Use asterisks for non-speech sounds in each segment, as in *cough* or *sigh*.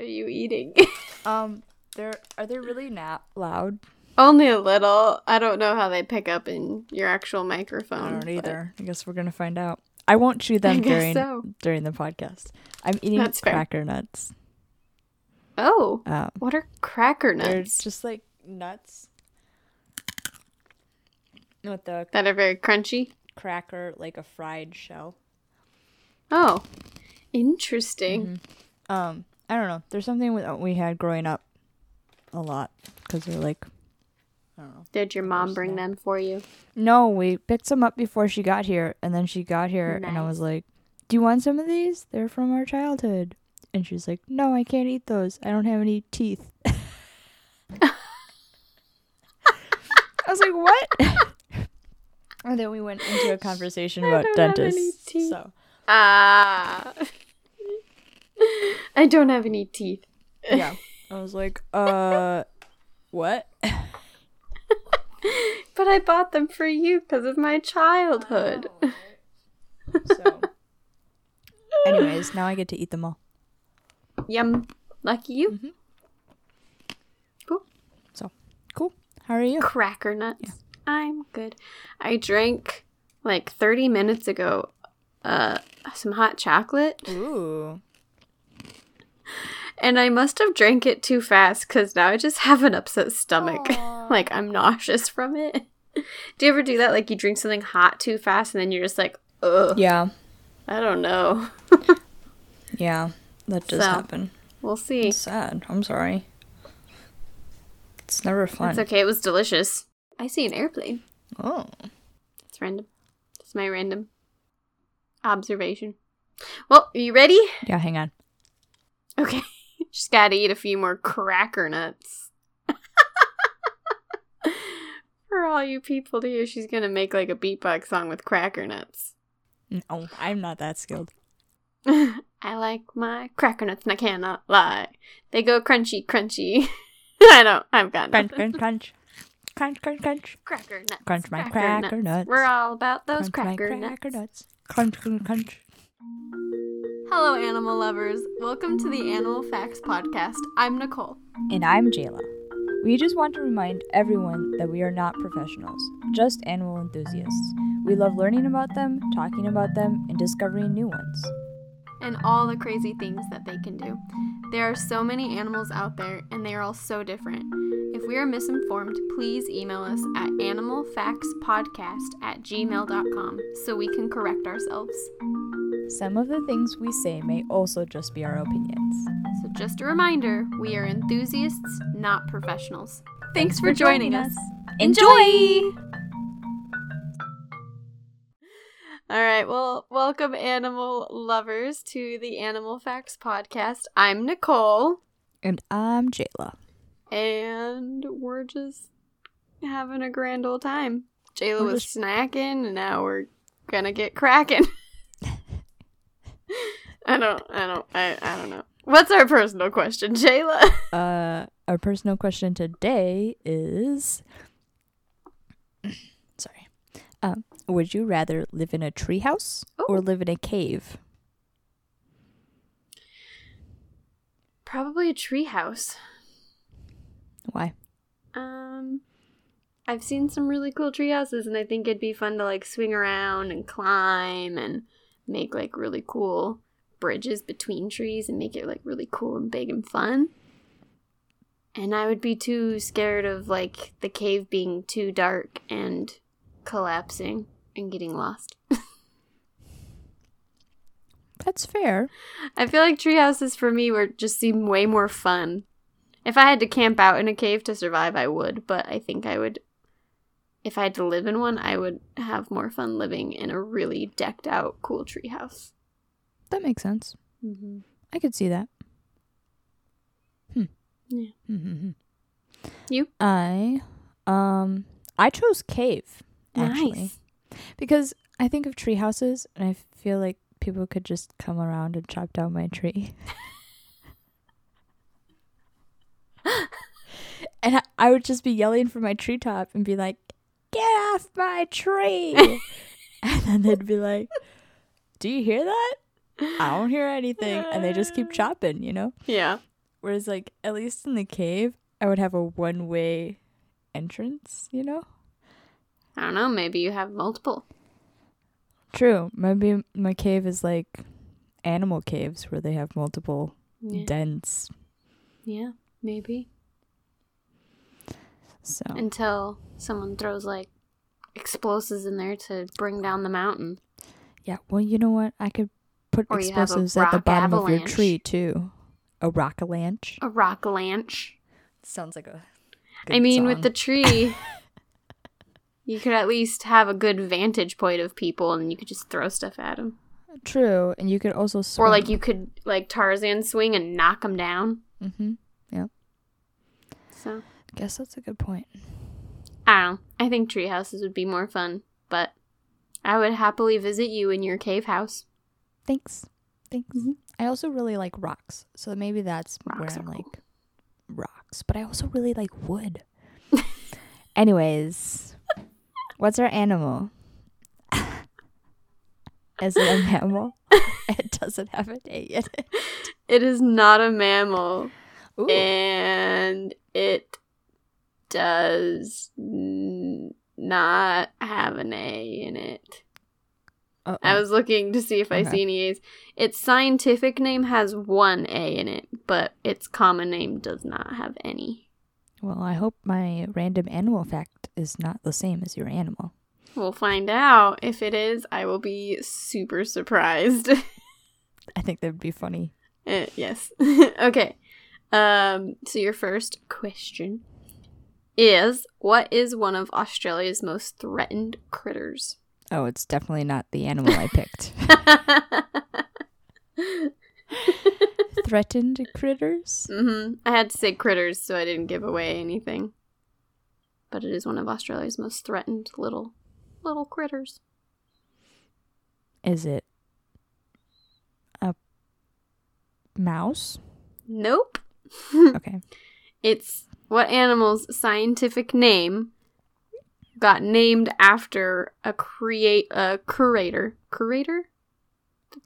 What are you eating? *laughs* Um, they're are they really not loud? Only a little. I don't know how they pick up in your actual microphone. I don't either. I guess we're gonna find out. I won't chew them *laughs* during so. during the podcast. I'm eating That's fair. cracker nuts. Oh, Um, what are cracker nuts? they're just like nuts with the That are very crunchy. cracker, like a fried shell. Oh, interesting. Um, I don't know. There's something with, we had growing up a lot because they're like, I don't know. Did your mom bring them for you? No, we picked some up before she got here, and then she got here, and I was like, "Do you want some of these? They're from our childhood." And she's like, "No, I can't eat those. I don't have any teeth." *laughs* I was like, "What?" *laughs* and then we went into a *laughs* conversation I about don't have any dentists. teeth. So Ah. *laughs* I don't have any teeth. yeah, I was like, "Uh, what?" *laughs* But I bought them for you because of my childhood. so, *laughs* anyways, now I get to eat them all. Yum. Lucky you. Mm-hmm. Cool. So, cool. How are you? Cracker nuts. I'm good. I drank like 30 minutes ago uh some hot chocolate Ooh. And I must have drank it too fast cuz now I just have an upset stomach. *laughs* like I'm nauseous from it. Do you ever do that like you drink something hot too fast and then you're just like, "Ugh, Yeah. I don't know." *laughs* Yeah. That does So. happen. We'll see. It's sad. I'm sorry. It's never fun. It's okay. It was delicious. I see an airplane. Oh. It's random. It's my random observation. Well, are you ready? Yeah, hang on. Okay. *laughs* Just gotta eat a few more cracker nuts. *laughs* For all you people to hear, she's gonna make like a beatbox song with cracker nuts. No, I'm not that skilled. *laughs* I like my cracker nuts and I cannot lie. They go crunchy, crunchy. I don't, I've got Crunch, nothing. crunch, crunch. Crunch, crunch, crunch. Cracker nuts. Crunch my cracker nuts. We're all about those crunch cracker, my cracker nuts. nuts. Crunch, crunch, crunch. Hello, animal lovers. Welcome to the Animal Facts Podcast. I'm Nicole. And I'm Jayla. We just want to remind everyone that we are not professionals, just animal enthusiasts. We love learning about them, talking about them, and discovering new ones. and all the crazy things that they can do. There are so many animals out there, and they are all so different. If we are misinformed, please email us at animalfactspodcast at gmail.com so we can correct ourselves. Some of the things we say may also just be our opinions. So, just a reminder we are enthusiasts, not professionals. Thanks, for, joining, us. Enjoy! *laughs* All right, well, welcome, animal lovers, to the Animal Facts Podcast. I'm Nicole. And I'm Jayla. and we're just having a grand old time. Jayla We're was just- snacking, and now we're gonna get cracking. *laughs* I don't, I don't, I, I don't know. What's our personal question, Jayla? *laughs* Uh, our personal question today is sorry. Um, would you rather live in a treehouse or Oh. live in a cave? Probably a treehouse. Why? Um, I've seen some really cool tree houses, and I think it'd be fun to like swing around and climb and make like really cool bridges between trees and make it like really cool and big and fun. And I would be too scared of like the cave being too dark and collapsing and getting lost. *laughs* That's fair. I feel like tree houses for me were just seem way more fun. If I had to camp out in a cave to survive, I would, but I think I would if I had to live in one, I would have more fun living in a really decked out cool tree house. That makes sense. Mm-hmm. I could see that. Hmm. Yeah. Mm-hmm. You? I um I chose cave actually Nice. because I think of tree houses and I feel like people could just come around and chop down my tree. *laughs* *laughs* and I, I would just be yelling from my treetop and be like, "Get off my tree!" *laughs* and then they'd be like, "Do you hear that?" I don't hear anything, and they just keep chopping. You know. Yeah. Whereas, like, at least in the cave, I would have a one way entrance, you know? I don't know. Maybe you have multiple. True. Maybe my cave is like animal caves where they have multiple Yeah, dens. yeah maybe. So, Until someone throws like explosives in there to bring down the mountain. yeah. Well, you know what? I could put Or you have a explosives at the bottom of your tree, too. A rock-a-lanche. A rock lanch. Sounds like a. I mean, with the tree, *laughs* you could at least have a good vantage point of people, and you could just throw stuff at them. True, and you could also swing. Or like you could like Tarzan swing and knock them down. Mm-hmm. Yeah. So Guess that's a good point. I don't know. I think tree houses would be more fun, but I would happily visit you in your cave house. Thanks. Thanks. Mhm. I also really like rocks, so maybe that's where Rocks I'm are cool. like rocks. But I also really like wood. *laughs* Anyways, what's our animal? *laughs* Is it a mammal? *laughs* it doesn't have an A in it. It is not a mammal, Ooh. and it does n- not have an A in it. Uh-oh. I was looking to see if I see any A's. Its scientific name has one A in it, but its common name does not have any. Well, I hope my random animal fact is not the same as your animal. We'll find out. If it is, I will be super surprised. *laughs* I think that would be funny. Uh, yes. *laughs* okay. Um, so your first question is what is one of Australia's most threatened critters? Oh, it's definitely not the animal I picked. *laughs* *laughs* Threatened critters? hmm I had to say critters, so I didn't give away anything. But it is one of Australia's most threatened little little critters. Is it a mouse? Nope. *laughs* Okay. It's what animal's scientific name got named after a create a curator. Curator?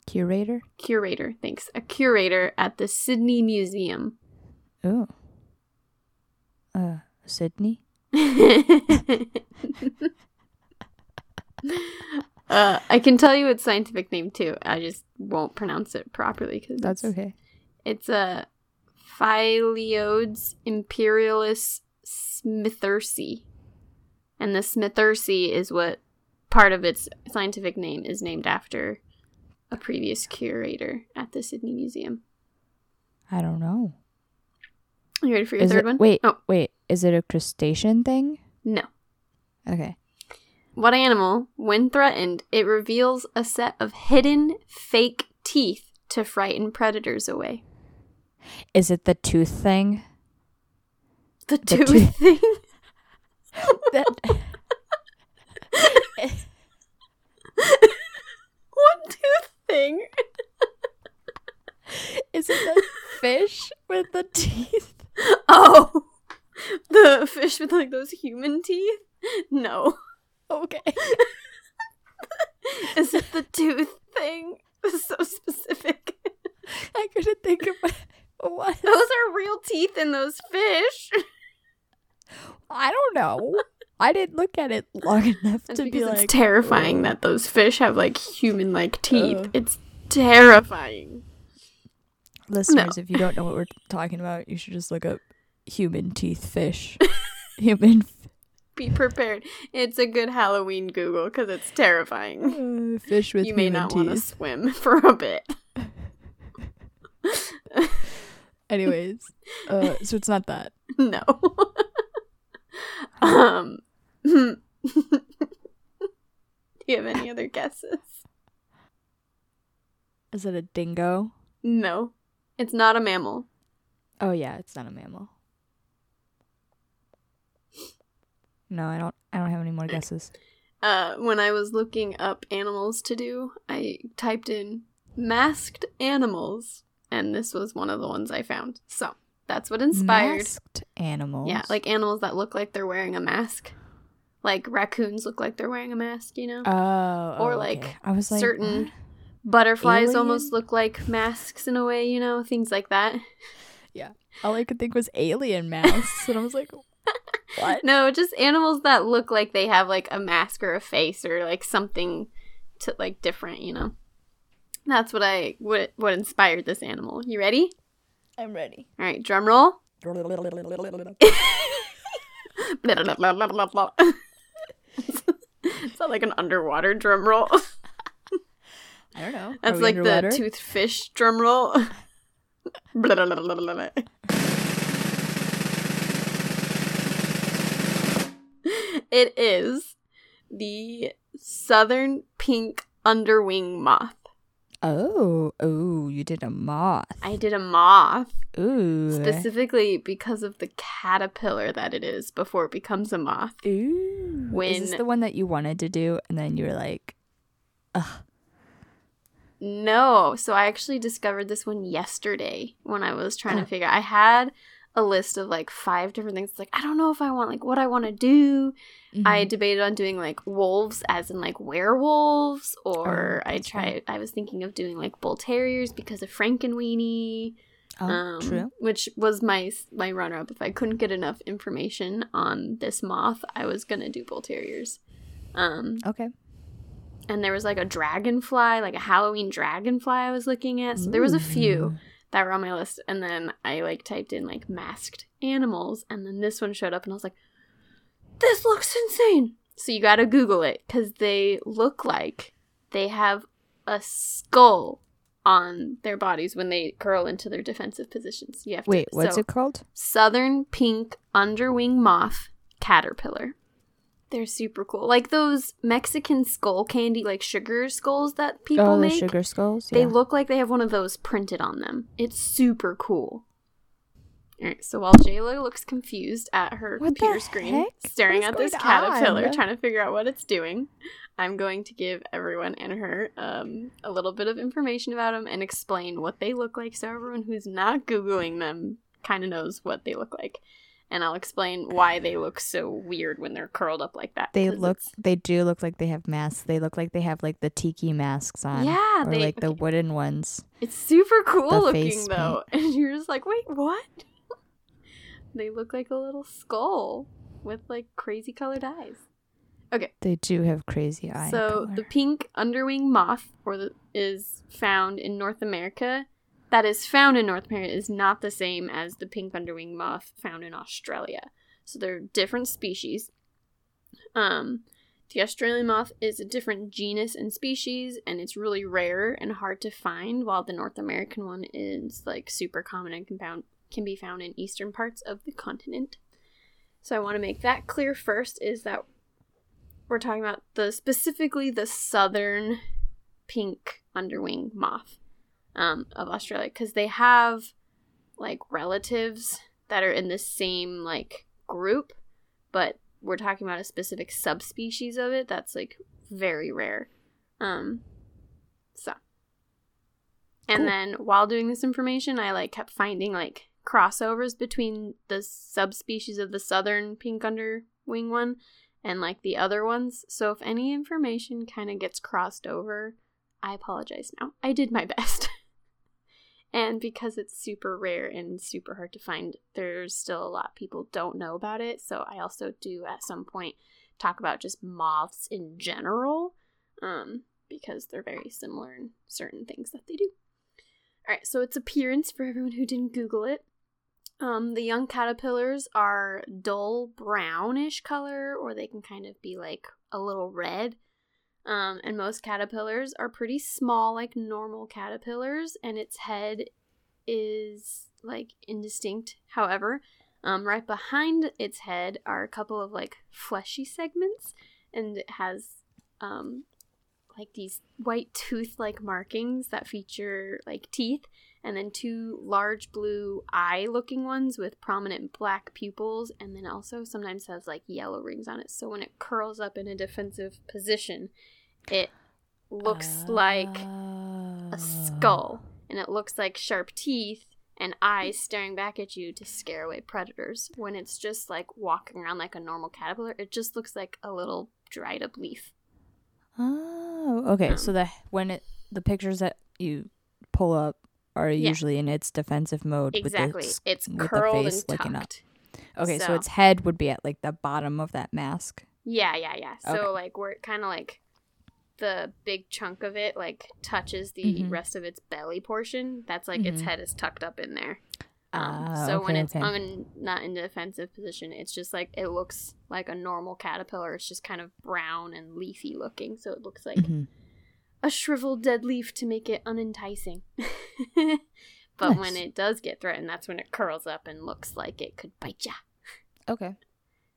Curator? Curator, thanks. A curator at the Sydney Museum. Oh. Uh, Sydney? *laughs* uh, I can tell you its scientific name too. I just won't pronounce it properly because That's okay. It's a Phyllodes imperialis smithersi. And the smithersi is what part of its scientific name is named after a previous curator at the Sydney Museum. I don't know. You ready for your Is third it, one? Wait, Oh. wait. Is it a crustacean thing? No. Okay. What animal, when threatened, it reveals a set of hidden fake teeth to frighten predators away? Is it the tooth thing? The The tooth tooth- thing? *laughs* That *laughs* what tooth thing? is it the fish with the teeth? Oh, the fish with like those human teeth? No. Okay. *laughs* Is it the tooth thing? So specific. I couldn't think of what. Those are real teeth in those fish. I don't know. I didn't look at it long enough That's to be like it's terrifying that those fish have like human like teeth. It's terrifying. Listeners, if you don't know what we're talking about, you should just look up human teeth fish. *laughs* human f- Be prepared. It's a good Halloween Google because it's terrifying. uh, fish with you may not want to teeth. swim *laughs* for a bit. *laughs* Anyways, uh, so it's not that. *laughs* No. um. *laughs* Do you have any other guesses? Is it a dingo? No. It's not a mammal. Oh yeah, it's not a mammal. No, I don't. I don't have any more guesses. Uh, when I was looking up animals to do, I typed in masked animals, and this was one of the ones I found. So that's what inspired. Masked animals. Yeah, like animals that look like they're wearing a mask. Like raccoons look like they're wearing a mask, you know? oh, or, like, okay. I was like certain? Butterflies alien? almost look like masks in a way, you know? Things like that. Yeah. All I could think was alien masks, and I was like, *laughs* what? No, just animals that look like they have like a mask or a face or like something to like different, you know. That's what I what what inspired this animal. You ready? I'm ready. All right, drum roll. *laughs* It's not like an underwater drum roll. *laughs* I don't know. That's like underwater? the toothfish drum roll. *laughs* it is the southern pink underwing moth. Oh, oh, you did a moth. I did a moth Ooh. specifically because of the caterpillar that it is before it becomes a moth. Ooh. When- Is this the one that you wanted to do, and then you were like, ugh. No, so I actually discovered this one yesterday when I was trying to *gasps* figure. I had a list of like five different things. Like I don't know if I want like what I want to do. I mhm. debated on doing like wolves, as in like werewolves, or Oh, I tried. I was thinking of doing like bull terriers because of Frankenweenie. oh, um, true. Which was my my runner up. If I couldn't get enough information on this moth, I was gonna do bull terriers. Um, Okay. and there was like a dragonfly, like a Halloween dragonfly I was looking at. So there was a few that were on my list. And then I like typed in like masked animals, and then this one showed up, and I was like, this looks insane. So you gotta Google it because they look like they have a skull on their bodies when they curl into their defensive positions. You have to Wait, what's so- it called? southern pink underwing moth caterpillar. They're super cool. Like those Mexican skull candy, like sugar skulls that people oh, the make. sugar skulls. They look like they have one of those printed on them. It's super cool. Alright, so while Jayla looks confused at her What computer screen, heck? staring at this caterpillar, on? trying to figure out what it's doing, I'm going to give everyone and her um, a little bit of information about them and explain what they look like so everyone who's not Googling them kind of knows what they look like. And I'll explain why they look so weird when they're curled up like that. They look. it's- They do look like they have masks. They look like they have like the tiki masks on. Yeah, or they like the okay, wooden ones. It's super cool the looking though. *laughs* And you're just like, wait, what? *laughs* they look like a little skull with like crazy colored eyes. Okay. They do have crazy eyes. so color. the pink underwing moth or the, is found in North America. That is found in North America is not the same as the pink underwing moth found in Australia. So they're different species. Um, the Australian moth is a different genus and species, and it's really rare and hard to find, while the North American one is like super common and can, found, can be found in eastern parts of the continent. So I want to make that clear first is that we're talking about the specifically the southern pink underwing moth um, of Australia because they have like relatives that are in the same like group, but we're talking about a specific subspecies of it that's like very rare. Um, so, and Cool. then while doing this information, I like kept finding like crossovers between the subspecies of the southern pink underwing one and like the other ones. So if any information kind of gets crossed over, I apologize now. I did my *laughs* best. And because it's super rare and super hard to find, there's still a lot people don't know about it. So I also do at some point talk about just moths in general um because they're very similar in certain things that they do. All right, so its appearance for everyone who didn't google it. Um, the young caterpillars are dull brownish color, or they can kind of be like a little red. Um, and most caterpillars are pretty small, like normal caterpillars, and its head is like indistinct. However, um, right behind its head are a couple of like fleshy segments, and it has um, like these white tooth like markings that feature like teeth and then two large blue eye looking ones with prominent black pupils and then also sometimes has like yellow rings on it so when it curls up in a defensive position it looks like Ah. a skull and it looks like sharp teeth and eyes staring back at you to scare away predators when it's just like walking around like a normal caterpillar it just looks like a little dried up leaf Oh, okay. Um, so the when it the pictures that you pull up are Yeah. usually in its defensive mode. exactly. With it's with the curled face and looking up. tucked. the, okay, so. so- its head would be at like the bottom of that mask. Yeah, yeah, yeah. So Okay. like where it kind of like the big chunk of it like touches the Mhm. rest of its belly portion. That's like its Mhm. head is tucked up in there. Um, Ah, so when it's okay. on, not in defensive position, it's just like it looks like a normal caterpillar. It's just kind of brown and leafy looking, so it looks like Mhm. A shriveled dead leaf to make it unenticing. *laughs* but when it does get threatened, that's when it curls up and looks like it could bite ya. Okay,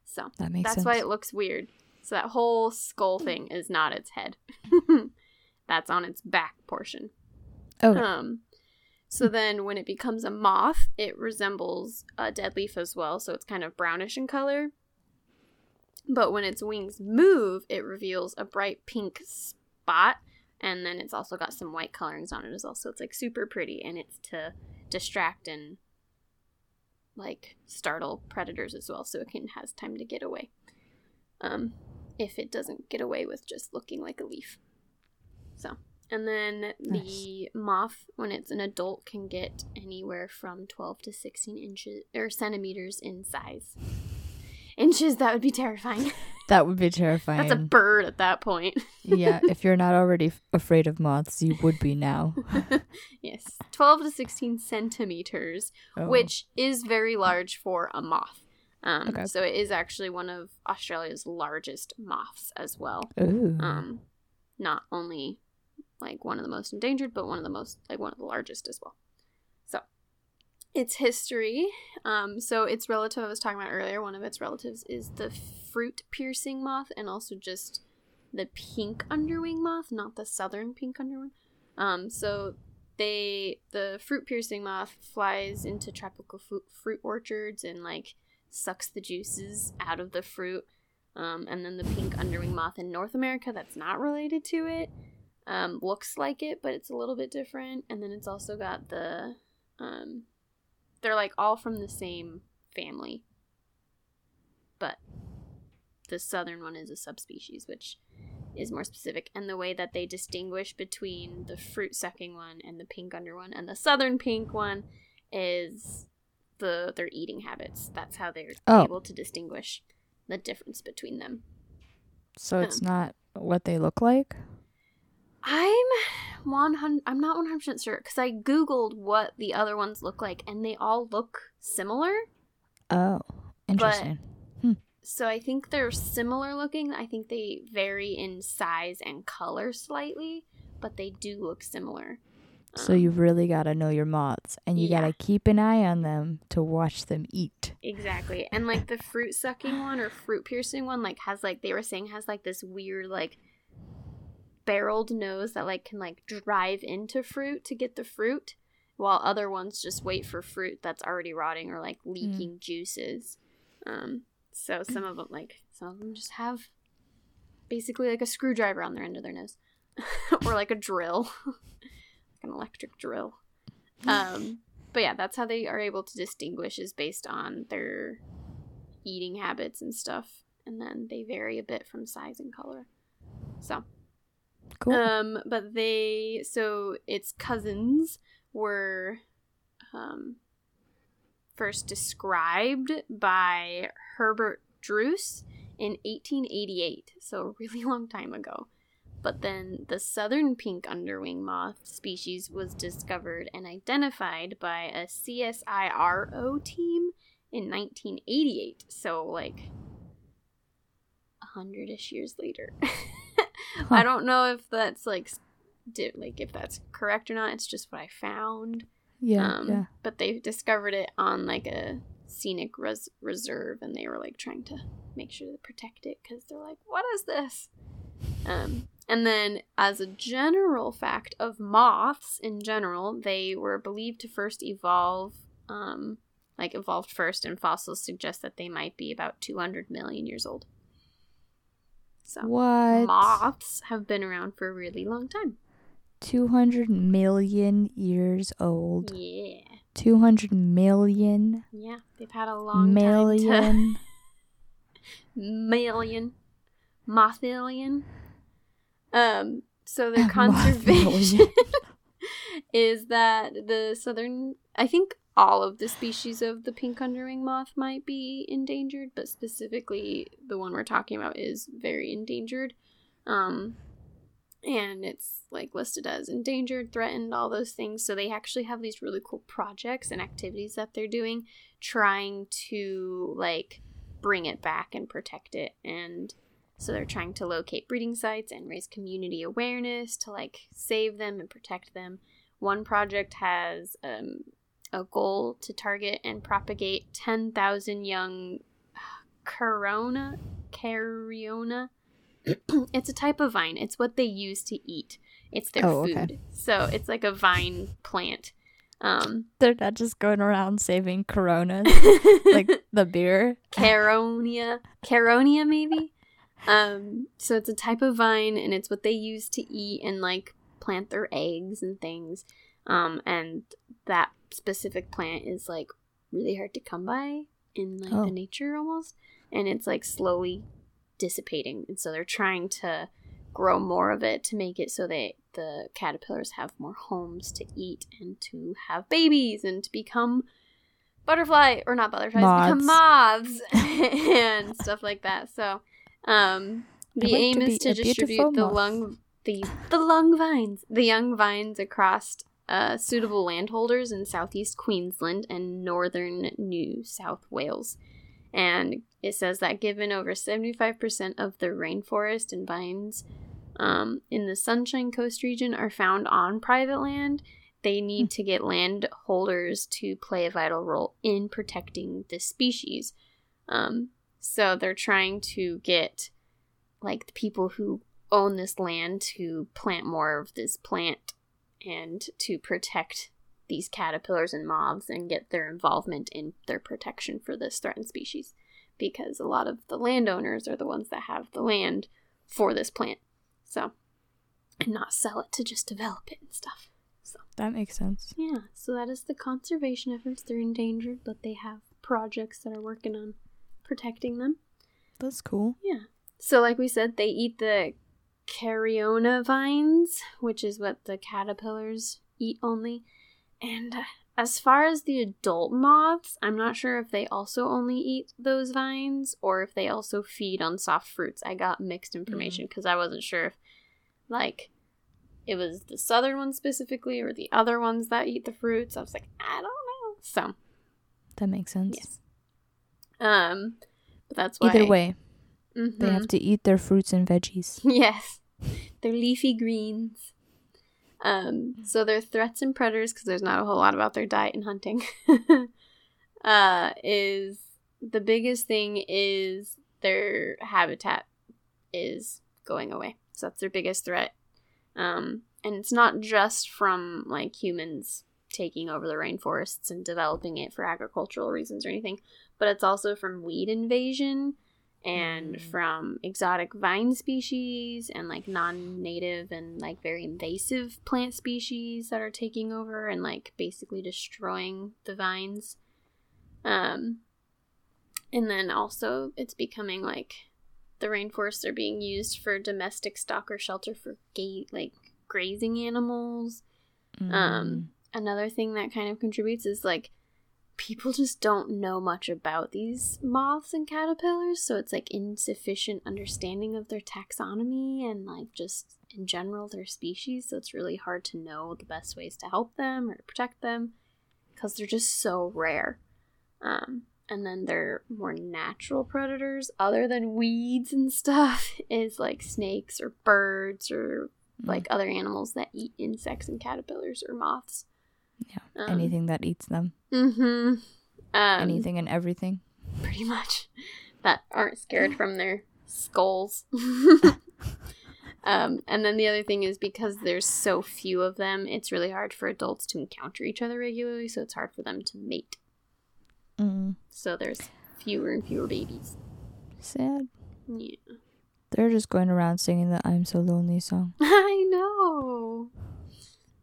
So that makes that's sense. why it looks weird. So that whole skull thing is not its head. *laughs* that's on its back portion. okay. Um so then when it becomes a moth, it resembles a dead leaf as well, so it's kind of brownish in color. But when its wings move, it reveals a bright pink spot and then it's also got some white colorings on it as well. So it's like super pretty and it's to distract and like startle predators as well so it can has time to get away. Um if it doesn't get away with just looking like a leaf. So, and then the moth when it's an adult can get anywhere from 12 to 16 inches or centimeters in size. Inches that would be terrifying. *laughs* that would be terrifying. That's a bird at that point. *laughs* yeah, if you're not already f- afraid of moths, you would be now. *laughs* yes, 12 to 16 centimeters, Oh. which is very large for a moth. Um, Okay. So it is actually one of Australia's largest moths as well. Ooh. Um, not only like one of the most endangered, but one of the most like one of the largest as well. Its history. Um, so its relative I was talking about earlier, one of its relatives is the fruit piercing moth, and also just the pink underwing moth, not the southern pink underwing. Um, so they the fruit piercing moth flies into tropical fu- fruit orchards and like sucks the juices out of the fruit. Um, and then the pink underwing moth in North America that's not related to it um, looks like it, but it's a little bit different. And then it's also got the um, they're like all from the same family, but the southern one is a subspecies, which is more specific. And the way that they distinguish between the fruit sucking one and the pink under one and the southern pink one is the their eating habits. That's how they're Oh. able to distinguish the difference between them. so it's um, not what they look like? I'm one hundred. I'm not one hundred percent sure because I googled what the other ones look like, and they all look similar. Oh, interesting. So I think they're similar looking. I think they vary in size and color slightly, but they do look similar. so Um, you really got to know your moths and you got to keep an eye on them to watch them eat. exactly, and like the fruit sucking one or fruit piercing one, like has like they were saying has like this weird like barreled nose that like can like drive into fruit to get the fruit while other ones just wait for fruit that's already rotting or like leaking juices. Um so some of them like some of them just have basically like a screwdriver on their end of their nose *laughs* or like a drill like *laughs* an electric drill. Um but yeah that's how they are able to distinguish is based on their eating habits and stuff and then they vary a bit from size and color. So Cool. um, but they so its cousins were um first described by Herbert Druce in 1888, so a really *laughs* long time ago. But then the southern pink underwing moth species was discovered and identified by a CSIRO team in 1988. So like a hundred-ish years later. *laughs* *laughs* I don't know if that's like s- di- like if that's correct or not. It's just what I found. yeah, um, yeah. But they discovered it on like a scenic res- reserve, and they were like trying to make sure to protect it because they're like, "What is this?" Um, and then, as a general fact of moths in general, they were believed to first evolve, um, like evolved first, and fossils suggest that they might be about 200 million years old. So, What? moths have been around for a really long time. 200 million years old. Yeah. 200 million Yeah, they've had a long time million. to *laughs* million mothillion. Um so their *laughs* conservation *laughs* is that the southern, I think all of the species of the pink underwing moth might be endangered, but specifically the one we're talking about is very endangered. Um, and it's like listed as endangered, threatened, all those things. So they actually have these really cool projects and activities that they're doing trying to like bring it back and protect it and so they're trying to locate breeding sites and raise community awareness to like save them and protect them. One project has um, a goal to target and propagate 10,000 young corona cariona. *clears throat* it's a type of vine. It's what they use to eat. It's their Oh, food. okay. So it's like a vine plant. Um, They're not just going around saving coronas, *laughs* like the beer. caronia caronia maybe um so it's a type of vine and it's what they use to eat and like plant their eggs and things um and that specific plant is like really hard to come by in like Oh. the nature almost and it's like slowly dissipating and so they're trying to grow more of it to make it so that the caterpillars have more homes to eat and to have babies and to become butterfly or not butterflies become moths *laughs* *laughs* and stuff like that so um the aim to is to distribute the moth. lung the the lung vines the young vines across uh, suitable landholders in southeast Queensland and northern New South Wales. And it says that given over 75% of the rainforest and vines um, in the Sunshine Coast region are found on private land, they need to get landholders to play a vital role in protecting the species. Um, so they're trying to get like the people who own this land to plant more of this plant and to protect these caterpillars and moths and get their involvement in their protection for this threatened species because a lot of the landowners are the ones that have the land for this plant so and not sell it to just develop it and stuff so That makes sense. yeah so that is the conservation efforts they're endangered but they have projects that are working on protecting them That's cool. yeah. So, like we said, they eat the cariona vines, which is what the caterpillars eat only. And uh, as far as the adult moths, I'm not sure if they also only eat those vines or if they also feed on soft fruits. I got mixed information because I wasn't sure if, like, it was the southern ones specifically or the other ones that eat the fruits. I was like, I don't know. So, That makes sense. yes. Um, but that's why. Either way, Mhm. they have to eat their fruits and veggies. *laughs* Yes, they're leafy greens. Um, so they're threats and predators because there's not a whole lot about their diet and hunting. *laughs* uh, is the biggest thing is their habitat is going away. So that's their biggest threat. Um, and it's not just from like humans taking over the rainforests and developing it for agricultural reasons or anything, but it's also from weed invasion and Mm. from exotic vine species and like non-native and like very invasive plant species that are taking over and like basically destroying the vines um and then also it's becoming like the rainforests are being used for domestic stock or shelter for gay like grazing animals Mm. um, another thing that kind of contributes is like people just don't know much about these moths and caterpillars, so it's like insufficient understanding of their taxonomy and like just in general their species. So it's really hard to know the best ways to help them or to protect them because they're just so rare. Um, and then their more natural predators, other than weeds and stuff, *laughs* is like snakes or birds or Mm. like other animals that eat insects and caterpillars or moths. Yeah, Um, anything that eats them, Mm-hmm. Um, anything and everything. pretty much that aren't scared from their skulls. *laughs* um, and then the other thing is because there's so few of them, it's really hard for adults to encounter each other regularly, so it's hard for them to mate. Mm. So there's fewer and fewer babies. Sad. Yeah. They're just going around singing the "I'm So Lonely" song. *laughs* I know.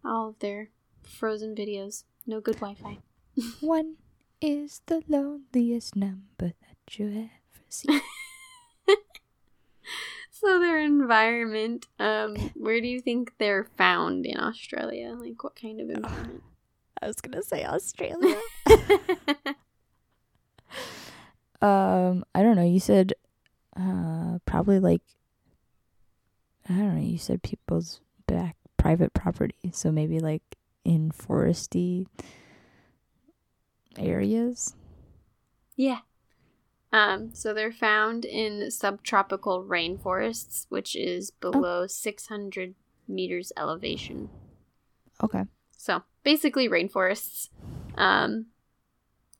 All of their frozen videos. No good Wi Fi. *laughs* One is the loneliest number that you ever see. *laughs* so their environment, um, where do you think they're found in Australia? Like what kind of environment? I was gonna say Australia. *laughs* um, I don't know. You said uh probably like I don't know, you said people's back private property. So maybe like in foresty areas. Yeah. Um, so they're found in subtropical rainforests, which is below 600 meters elevation. Okay. So basically rainforests. Um,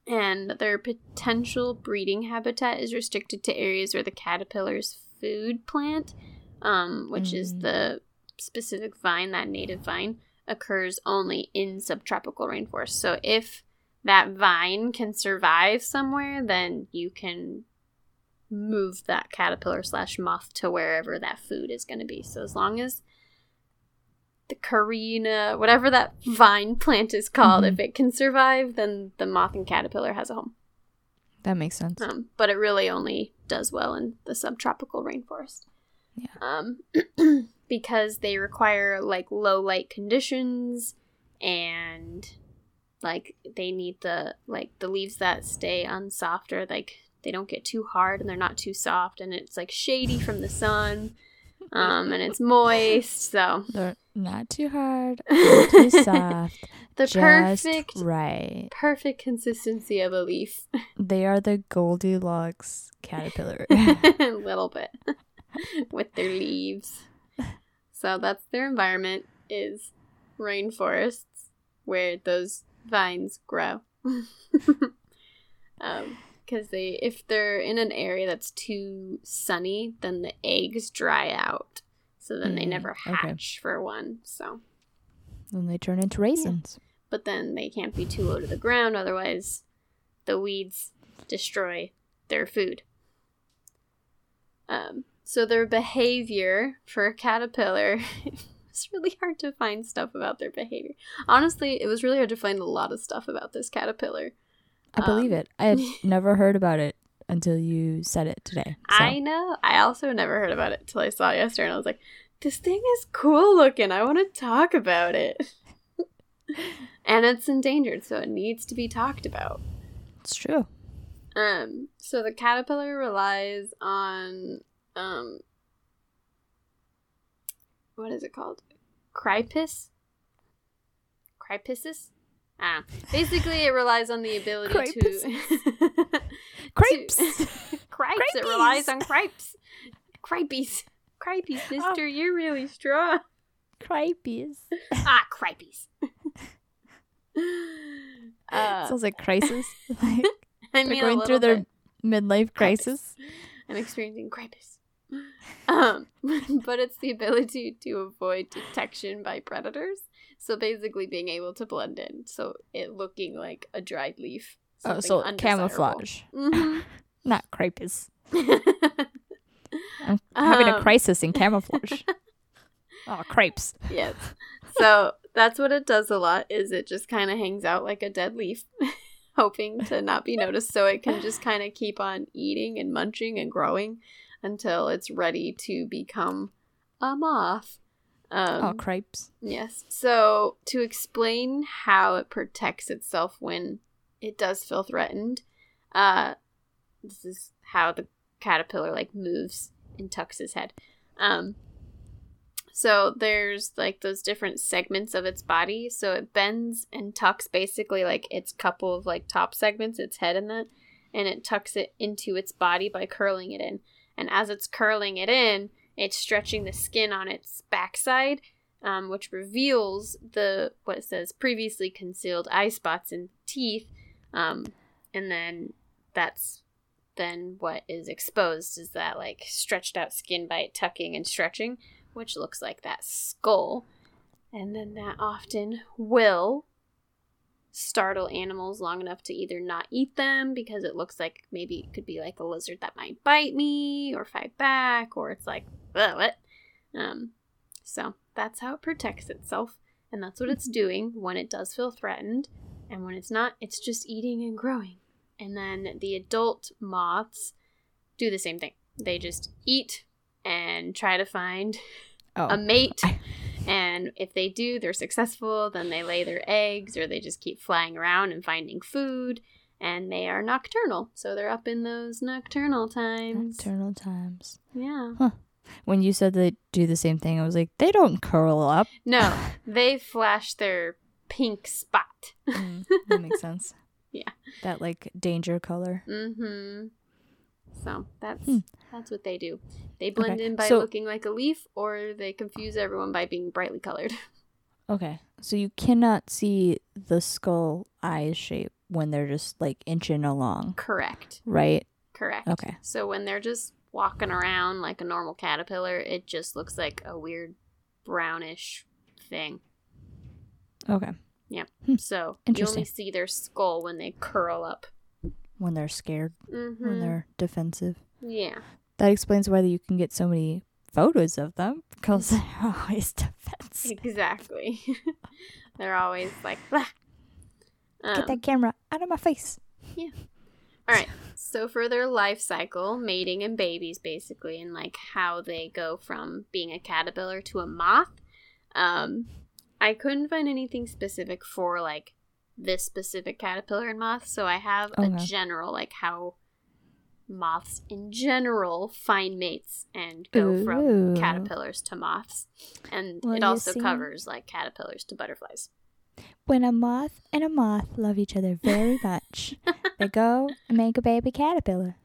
and their potential breeding habitat is restricted to areas where the caterpillar's food plant, um, which is Mm. the specific vine, that native vine, occurs only in subtropical rainforests. So if that vine can survive somewhere, then you can move that caterpillar slash moth to wherever that food is going to be. So as long as the carina, whatever that vine plant is called, Mhm. if it can survive, then the moth and caterpillar has a home. That makes sense. Um, but it really only does well in the subtropical rainforest. Yeah. Um, *clears throat* because they require like low light conditions and like they need the like the leaves that stay unsoft or like they don't get too hard and they're not too soft and it's like shady from the sun um and it's moist so They're not too hard, *laughs* not too soft. the just perfect right. perfect consistency of a leaf They are the Goldilocks caterpillar. a *laughs* *laughs* little bit with their leaves. So that's their environment is rainforests where those vines grow. *laughs* um because they if they're in an area that's too sunny, then the eggs dry out. So then they Mm, never okay. hatch for one. So then they turn into raisins. but then they can't be too low to the ground otherwise the weeds destroy their food um, so their behavior for a caterpillar *laughs* it's really hard to find stuff about their behavior honestly it was really hard to find a lot of stuff about this caterpillar I believe Um, it. I had *laughs* never heard about it until you said it today. So. i know i also never heard about it till i saw it yesterday and i was like this thing is cool looking i want to talk about it *laughs* and it's endangered so it needs to be talked about It's true. Um, so the caterpillar relies on um what is it called? Crypis? Crypisis? Ah. Basically it relies on the ability to Crepes. *laughs* *laughs* Cripes. It relies on cripes. Cripes. Cripes, sister, you're really strong. Cripes. *laughs* Ah, cripes. uh, Sounds like crisis. like I they're mean, a going through little their midlife crisis. I'm experiencing cripes. *laughs* Um, *laughs* but it's the ability to avoid detection by predators. So basically, being able to blend in, so it looking like a dried leaf. Oh, so camouflage, Mhm. *laughs* not cripes. I'm having a Um, crisis in camouflage. oh, crepes. yes. So that's what it does a lot. Is it just kind of hangs out like a dead leaf, hoping to not be noticed, so it can just kind of keep on eating and munching and growing until it's ready to become a moth. Um, oh, crepes. Yes. So, to explain how it protects itself when it does feel threatened, uh, this is how the caterpillar like moves and tucks his head. Um, so there's like those different segments of its body. So it bends and tucks basically like its couple of like top segments, its head and that, and it tucks it into its body by curling it in. And as it's curling it in, it's stretching the skin on its backside, um, which reveals the what it says previously concealed eye spots and teeth, um, and then that's then what is exposed is that like stretched out skin by tucking and stretching, which looks like that skull, and then that often will startle animals long enough to either not eat them because it looks like maybe it could be like a lizard that might bite me or fight back or it's like "Ugh, what? Um so that's how it protects itself and that's what it's doing when it does feel threatened and when it's not it's just eating and growing. And then the adult moths do the same thing. They just eat and try to find Oh, a mate. *laughs* I- And if they do, they're successful, then they lay their eggs or they just keep flying around and finding food. And they are nocturnal. So they're up in those nocturnal times. nocturnal times. Yeah. When you said they do the same thing, I was like, they don't curl up. No, *laughs* they flash their pink spot. Mm, that makes *laughs* sense. Yeah. That like danger color. Mm-hmm. So that's Hmm. That's what they do. They blend Okay, in by so- looking like a leaf, or they confuse everyone by being brightly colored. *laughs* Okay. So you cannot see the skull eyes shape when they're just like inching along, Correct. right? Correct. Okay. So when they're just walking around like a normal caterpillar, it just looks like a weird brownish thing. Okay. Yeah. So you only see their skull when they curl up. When they're scared, Mm-hmm. when they're defensive. Yeah. That explains why you can get so many photos of them because they're *laughs* always defensive. Exactly. *laughs* they're always like. Get Um, that camera out of my face. Yeah. All right. So for their life cycle, mating and babies basically and like how they go from being a caterpillar to a moth, um I couldn't find anything specific for like this specific caterpillar and moth, so I have a general like how moths in general find mates and go from caterpillars to moths. And Well, it also see- covers like caterpillars to butterflies. When a moth and a moth love each other very much, they go and make a baby caterpillar. *laughs*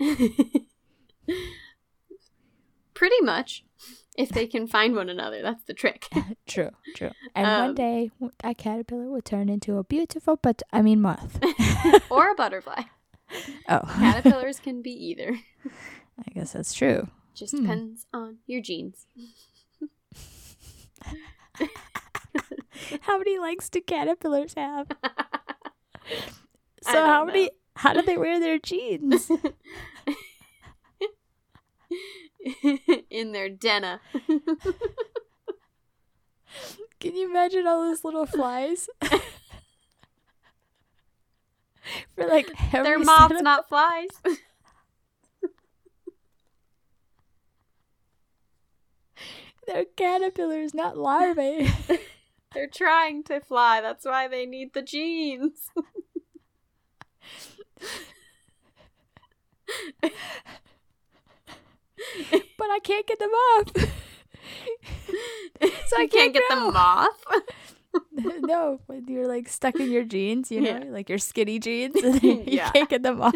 Pretty much. If they can find one another, that's the trick. *laughs* true, true. And Um, one day, that caterpillar will turn into a beautiful, but I mean moth. *laughs* or a butterfly. Oh, *laughs* Caterpillars can be either. *laughs* I guess that's true. Just Hmm. depends on your genes. *laughs* How many legs do caterpillars have? So how know. many? How do they wear their jeans? In their denna. Can you imagine all those little flies? *laughs* For like every They're moths, of- not *laughs* flies. They're caterpillars, not larvae. *laughs* They're trying to fly. That's why they need the genes. but I can't get them off. so I can't can't get grow. the moth. *laughs* no, when you're like stuck in your jeans, you know, Yeah. like your skinny jeans, *laughs* and you Yeah. can't get them *laughs* off.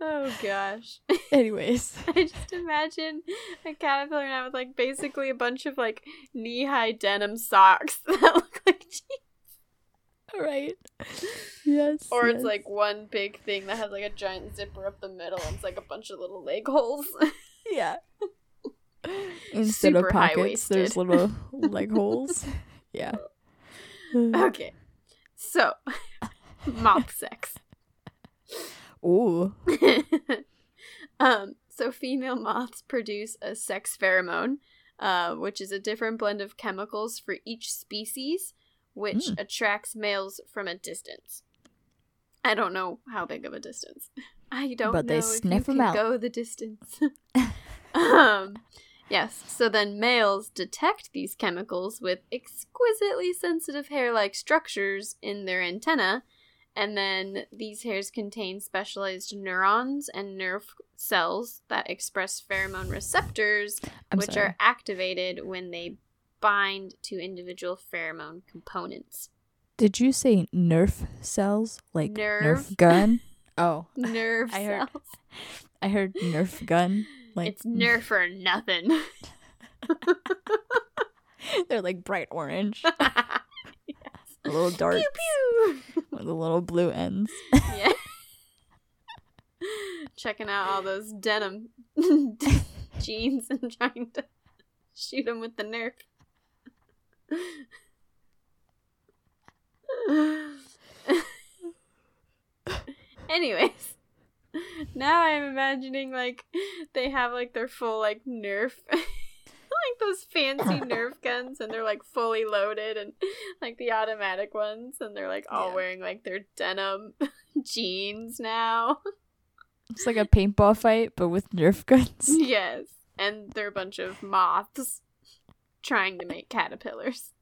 Oh gosh. Anyways, I just imagine a caterpillar now with like basically a bunch of like knee high denim socks that look like jeans. right. Yes. Or yes. it's like one big thing that has like a giant zipper up the middle and it's like a bunch of little leg holes. yeah. *laughs* Instead of pockets, there's little *laughs* leg holes. Yeah. okay. So, *laughs* moth sex. Ooh. um, so female moths produce a sex pheromone, uh, which is a different blend of chemicals for each species, which Mm. attracts males from a distance. I don't know how big of a distance. I don't But know they if sniff them out. go the distance. um, yes. So then males detect these chemicals with exquisitely sensitive hair-like structures in their antenna, and then these hairs contain specialized neurons and nerve cells that express pheromone receptors, I'm which sorry. are activated when they bind to individual pheromone components. Did you say Nerf cells? Like Nerve. Nerf gun? *laughs* Oh, Nerve *laughs* I heard- cells. I heard Nerf gun. *laughs* Like it's nerf or nothing. *laughs* They're like bright orange, *laughs* yes. little dark. Pew pew. with the little blue ends. yeah. *laughs* Checking out all those denim jeans and trying to shoot them with the nerf. Anyways, *laughs* now I'm imagining like they have like their full like Nerf, *laughs* like those fancy *laughs* Nerf guns, and they're like fully loaded, and like the automatic ones, and they're like all Yeah. wearing like their denim jeans now. It's like a paintball fight, but with Nerf guns. yes. And they're a bunch of moths trying to make caterpillars.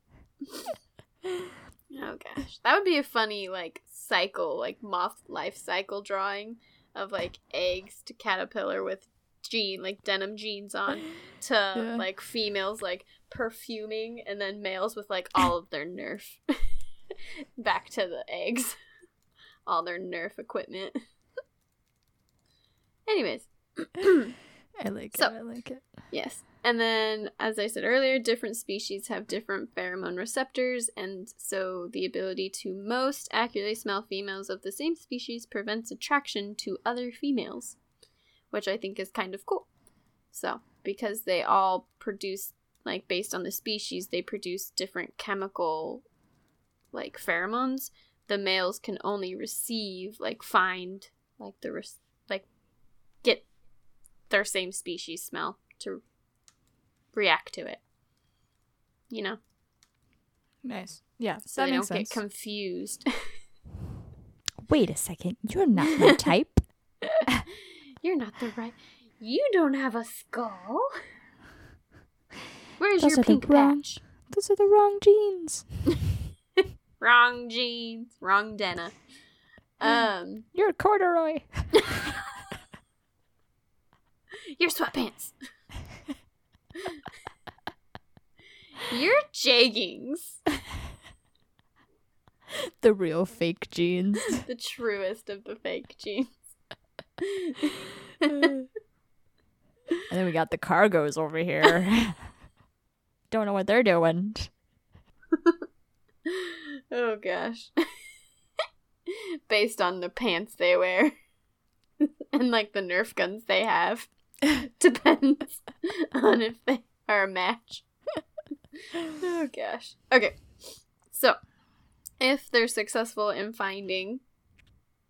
oh gosh. That would be a funny like cycle, like moth life cycle drawing of like eggs to caterpillar with jean like denim jeans on *gasps* to Yeah. like females like perfuming and then males with like all of their nerf *laughs* back to the eggs *laughs* all their nerf equipment *laughs* anyways I like So- it. I like it. Yes. And then, as I said earlier, different species have different pheromone receptors, and so the ability to most accurately smell females of the same species prevents attraction to other females, which I think is kind of cool. So, because they all produce, like, based on the species, they produce different chemical, like, pheromones, the males can only receive, like, find, like, the, like, get their same species smell to react to it. You know, Nice. Yeah, so that they don't sense. get confused. *laughs* Wait a second. You're not my *laughs* type. *laughs* You're not the right. You don't have a skull. Where's Those your pink wrong- patch? Those are the wrong jeans. Wrong jeans. Wrong Denna. *gasps* Um, You're a corduroy. your sweatpants. Your jeggings. The real fake jeans. *laughs* The truest of the fake jeans. and then we got the cargos over here. *laughs* Don't know what they're doing. *laughs* oh gosh. Based on the pants they wear and like the Nerf guns they have. *laughs* Depends on if they are a match. *laughs* oh gosh. Okay. So, if they're successful in finding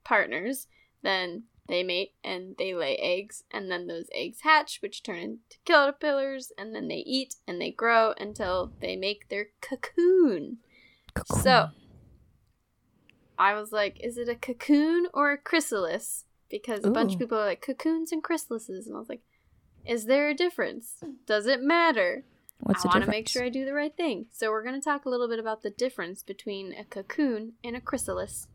partners, then they mate and they lay eggs, and then those eggs hatch, which turn into caterpillars, and then they eat and they grow until they make their cocoon. So, I was like, is it a cocoon or a chrysalis? Because a bunch of people are like, cocoons and chrysalises. And I was like, is there a difference? Does it matter? what's I want to make sure I do the right thing. So, we're going to talk a little bit about the difference between a cocoon and a chrysalis.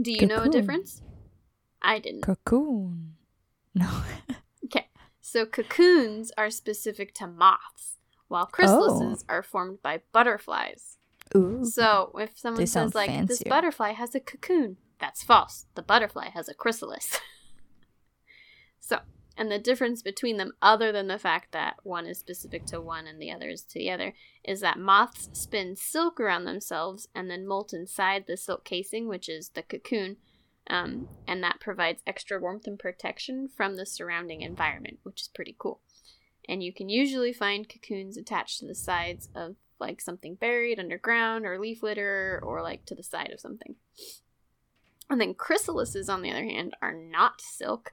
Do you know a difference? I didn't. cocoon. No. *laughs* Okay. So, cocoons are specific to moths, while chrysalises oh. are formed by butterflies. Ooh. So if someone says like this butterfly has a cocoon, that's false. The butterfly has a chrysalis. *laughs* so, and the difference between them, other than the fact that one is specific to one and the other is to the other, is that moths spin silk around themselves and then molt inside the silk casing, which is the cocoon, um, and that provides extra warmth and protection from the surrounding environment, which is pretty cool. And you can usually find cocoons attached to the sides of like something buried underground or leaf litter or like to the side of something. And then chrysalises, on the other hand, are not silk.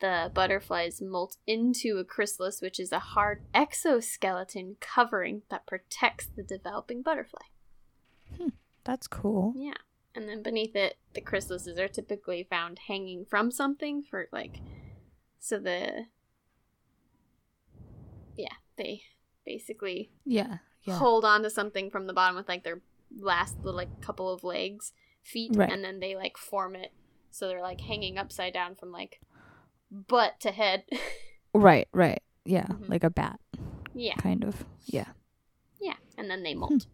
The butterflies molt into a chrysalis, which is a hard exoskeleton covering that protects the developing butterfly. Hmm, That's cool. Yeah. And then beneath it, the chrysalises are typically found hanging from something for like, so the, yeah, they basically Yeah. Yeah. hold on to something from the bottom with like their last little like couple of legs, feet, Right. and then they like form it so they're like hanging upside down from like butt to head. *laughs* Right, right. Yeah. Mhm. Like a bat, yeah, kind of. Yeah. yeah, and then they molt.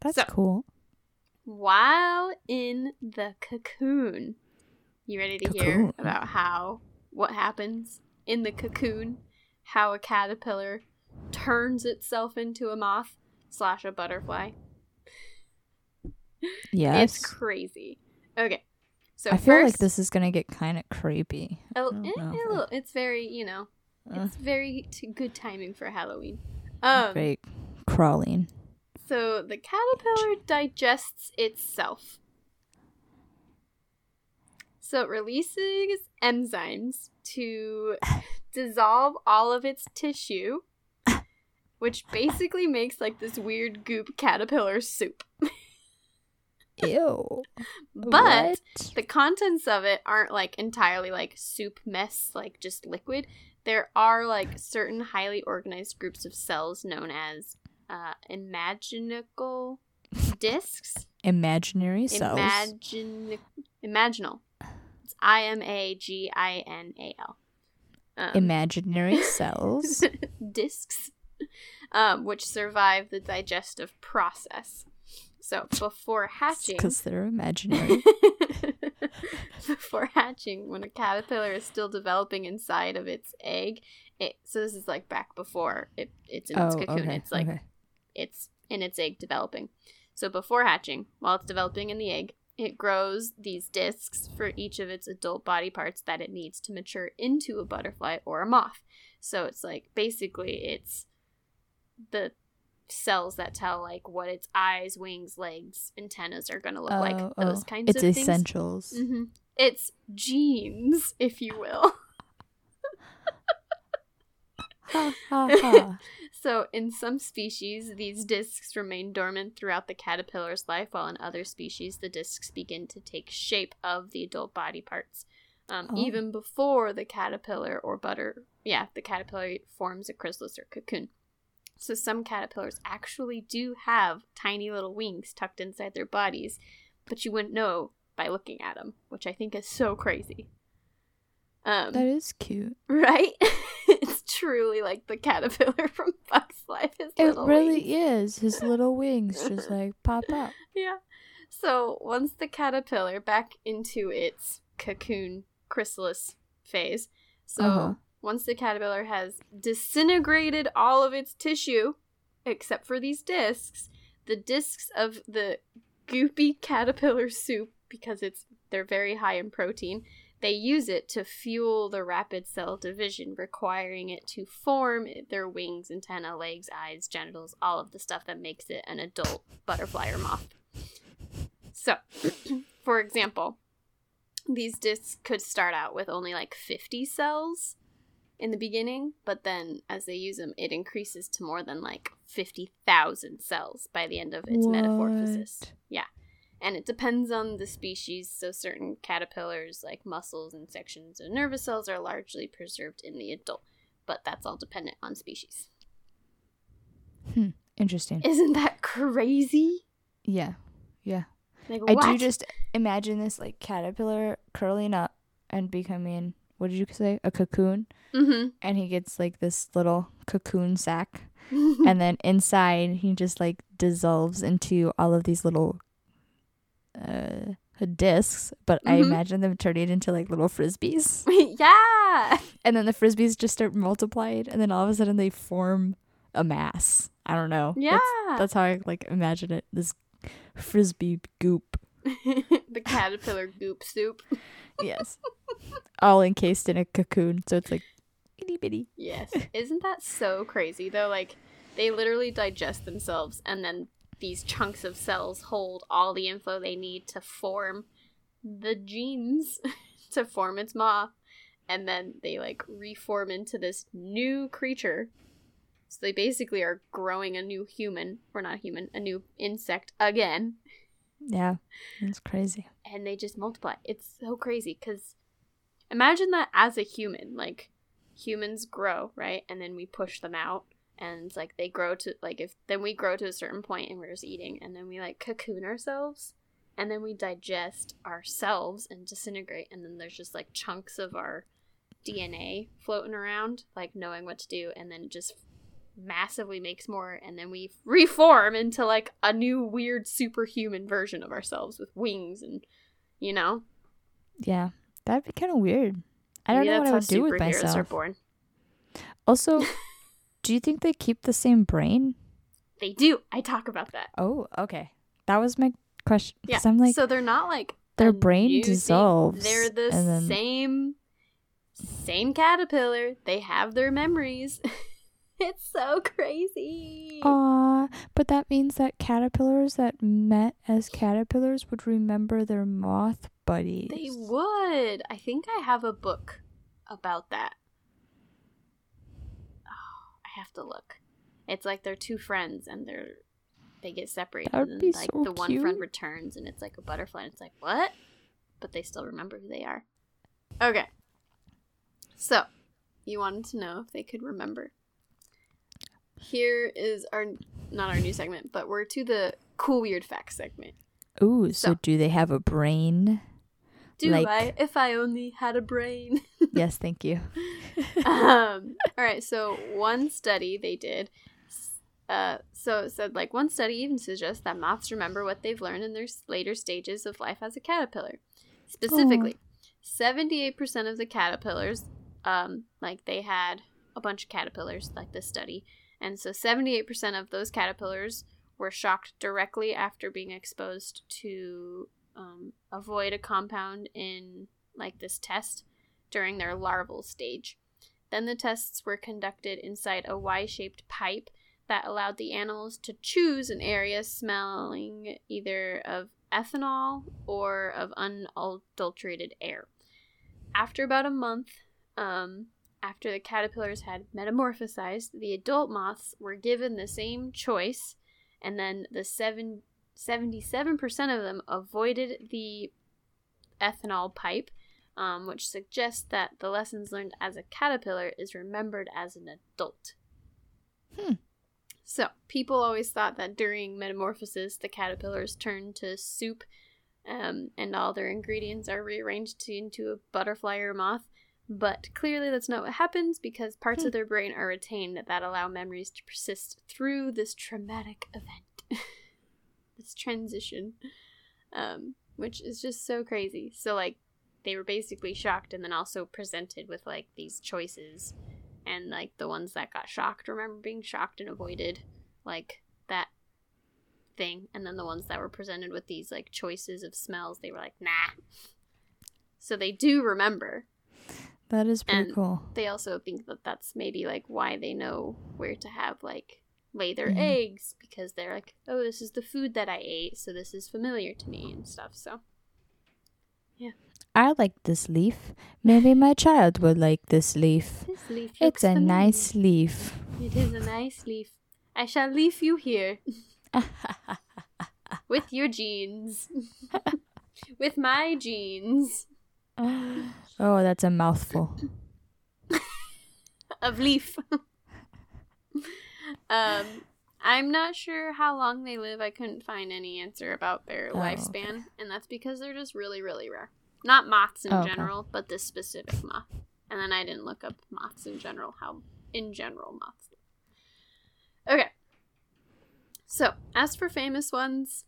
That's So- cool. While in the cocoon, you ready to hear about how what happens in the cocoon? How a caterpillar turns itself into a moth slash a butterfly. Yes. It's crazy. Okay. So I feel like this is gonna get kind of creepy. Don't eh, know a if I- little- it's very, you know, it's very t- good timing for Halloween. Um, very crawling. so the caterpillar digests itself. So it releases enzymes to *laughs* dissolve all of its tissue, which basically makes like this weird goop caterpillar soup. *laughs* Ew. But What? the contents of it aren't like entirely like soup mess, like just liquid. There are like certain highly organized groups of cells known as uh, imaginical discs. imaginary cells. Imagine imaginal. It's I M A G I N A L. Um, imaginary *laughs* cells. discs, um, which survive the digestive process. So before hatching, Because they're imaginary. *laughs* before hatching, when a caterpillar is still developing inside of its egg, it so this is like back before it, it's in its oh, cocoon. okay. It's like okay. it's in its egg developing. So before hatching, while it's developing in the egg, it grows these discs for each of its adult body parts that it needs to mature into a butterfly or a moth. So it's like basically it's the cells that tell like what its eyes, wings, legs, antennas are going to look like. Oh, Those oh. kinds It's of things. It's essentials. hmm It's genes, if you will. ha ha ha. *laughs* So, in some species, these discs remain dormant throughout the caterpillar's life, while in other species, the discs begin to take shape of the adult body parts. Um, Oh. Even before the caterpillar or butter, yeah, the caterpillar forms a chrysalis or cocoon. So, some caterpillars actually do have tiny little wings tucked inside their bodies, but you wouldn't know by looking at them, which I think is so crazy. Um, That is cute. *laughs* Right? *laughs* it's truly like the caterpillar *laughs* from Bugs Life. His It really wings. is. His little wings just like pop up. Yeah. So once the caterpillar back into its cocoon chrysalis phase. So Uh-huh. Once the caterpillar has disintegrated all of its tissue, except for these discs, the discs of the goopy *laughs* caterpillar soup, because it's they're very high in protein, they use it to fuel the rapid cell division, requiring it to form their wings, antenna, legs, eyes, genitals, all of the stuff that makes it an adult butterfly or moth. So, *clears throat* for example, these discs could start out with only like 50 cells in the beginning, but then as they use them, it increases to more than like 50,000 cells by the end of its metamorphosis. What? Yeah. And it depends on the species, so certain caterpillars, like muscles and sections of nervous cells, are largely preserved in the adult, but that's all dependent on species. Hmm. Interesting. Isn't that crazy? Yeah. Yeah. Like, I do just imagine this like caterpillar curling up and becoming what did you say? A cocoon. Mm-hmm. And he gets like this little cocoon sack. *laughs* and then inside he just like dissolves into all of these little uh discs. But I Mhm. imagine them turning into like little frisbees. *laughs* yeah. And then the frisbees just start multiplied, and then all of a sudden they form a mass. I don't know. Yeah. That's, that's how I like imagine it. This frisbee goop. *laughs* the caterpillar goop soup. Yes. all encased in a cocoon. So it's like itty bitty. Yes. *laughs* Isn't that so crazy though? Like they literally digest themselves and then these chunks of cells hold all the info they need to form the genes *laughs* to form its moth and then they like reform into this new creature. So they basically are growing a new human, or not human, a new insect again Yeah. It's crazy. And they just multiply. It's so crazy because imagine that as a human, like humans grow, right? And then we push them out, and like they grow to like if then we grow to a certain point and we're just eating, and then we like cocoon ourselves, and then we digest ourselves and disintegrate, and then there's just like chunks of our DNA floating around, like knowing what to do, and then just massively makes more and then we reform into like a new weird superhuman version of ourselves with wings and you know Yeah. That'd be kind of weird. I don't know what I would do with superheroes are myself. born Also, *laughs* do you think they keep the same brain? they do i talk about that Oh, okay. That was my question. yeah I'm like, so they're not like their brain dissolves. they're the then, same same caterpillar they have their memories *laughs* *laughs* it's so crazy Aw, but that means that caterpillars that met as caterpillars would remember their moth buddies. they would i think i have a book about that oh, i have to look it's like they're two friends and they're they get separated, and then like so the one friend returns, and it's like a butterfly. And it's like what? But they still remember who they are. Okay. So, you wanted to know if they could remember. Here is our not our new segment, but we're to the cool weird facts segment. Ooh, so, So- do they have a brain? Do Like- I? If I only had a brain. *laughs* yes, thank you. um, all right. So one study they did. Uh, so it said like one study even suggests that moths remember what they've learned in their later stages of life as a caterpillar. Specifically, seventy-eight percent of the caterpillars, um, like they had a bunch of caterpillars, like this study, and so seventy-eight percent of those caterpillars were shocked directly after being exposed to um, avoid a compound in like this test during their larval stage. Then the tests were conducted inside a Y shaped pipe that allowed the animals to choose an area smelling either of ethanol or of unadulterated air. After about a month, um, after the caterpillars had metamorphosized, the adult moths were given the same choice, and then the seven, 77% of them avoided the ethanol pipe um, which suggests that the lessons learned as a caterpillar is remembered as an adult. Hmm. So, people always thought that during metamorphosis, the caterpillars turn to soup um, and all their ingredients are rearranged to, into a butterfly or moth. But clearly, that's not what happens because parts Hmm. of their brain are retained that allow memories to persist through this traumatic event, *laughs* this transition, um, which is just so crazy. So, like, they were basically shocked and then also presented with like these choices. And like the ones that got shocked remember being shocked and avoided like that thing. And then the ones that were presented with these like choices of smells they were like nah. So they do remember That is pretty And- cool. they also think that that's maybe like why they know where to have like lay their Mhm. eggs because they're like oh this is the food that i ate so this is familiar to me and stuff so yeah. I like this leaf. Maybe my child would like this leaf. this leaf It's a familiar. nice leaf. It is a nice leaf. I shall leave you here *laughs* with your jeans. *laughs* with my jeans *sighs* oh, that's a mouthful. *laughs* of leaf. *laughs* um, I'm not sure how long they live. I couldn't find any answer about their Oh, lifespan, and that's because they're just really, really rare. Not moths in Oh, okay. general, but this specific moth. And then I didn't look up moths in general, how in general moths live. Okay. So, as for famous ones,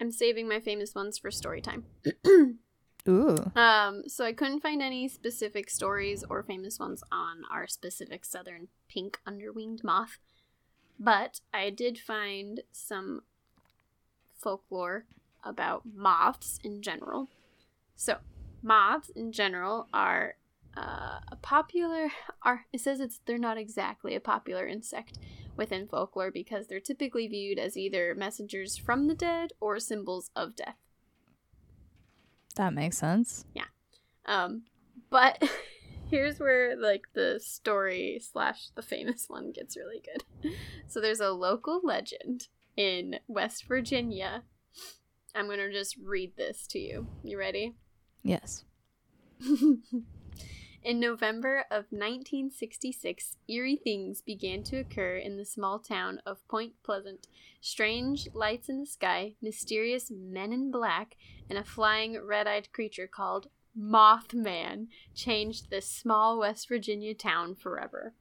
I'm saving my famous ones for story time. *clears throat* Ooh. Um, so I couldn't find any specific stories or famous ones on our specific southern pink underwinged moth, but I did find some folklore about moths in general. So, moths in general are uh, a popular are it says it's they're not exactly a popular insect within folklore because they're typically viewed as either messengers from the dead or symbols of death. That makes sense. Yeah. Um, but *laughs* here's where like the story slash the famous one gets really good. So there's a local legend in West Virginia. I'm gonna just read this to you. You ready? Yes. *laughs* In November of 1966, eerie things began to occur in the small town of Point Pleasant. Strange lights in the sky, mysterious men in black, and a flying red eyed creature called Mothman changed this small West Virginia town forever.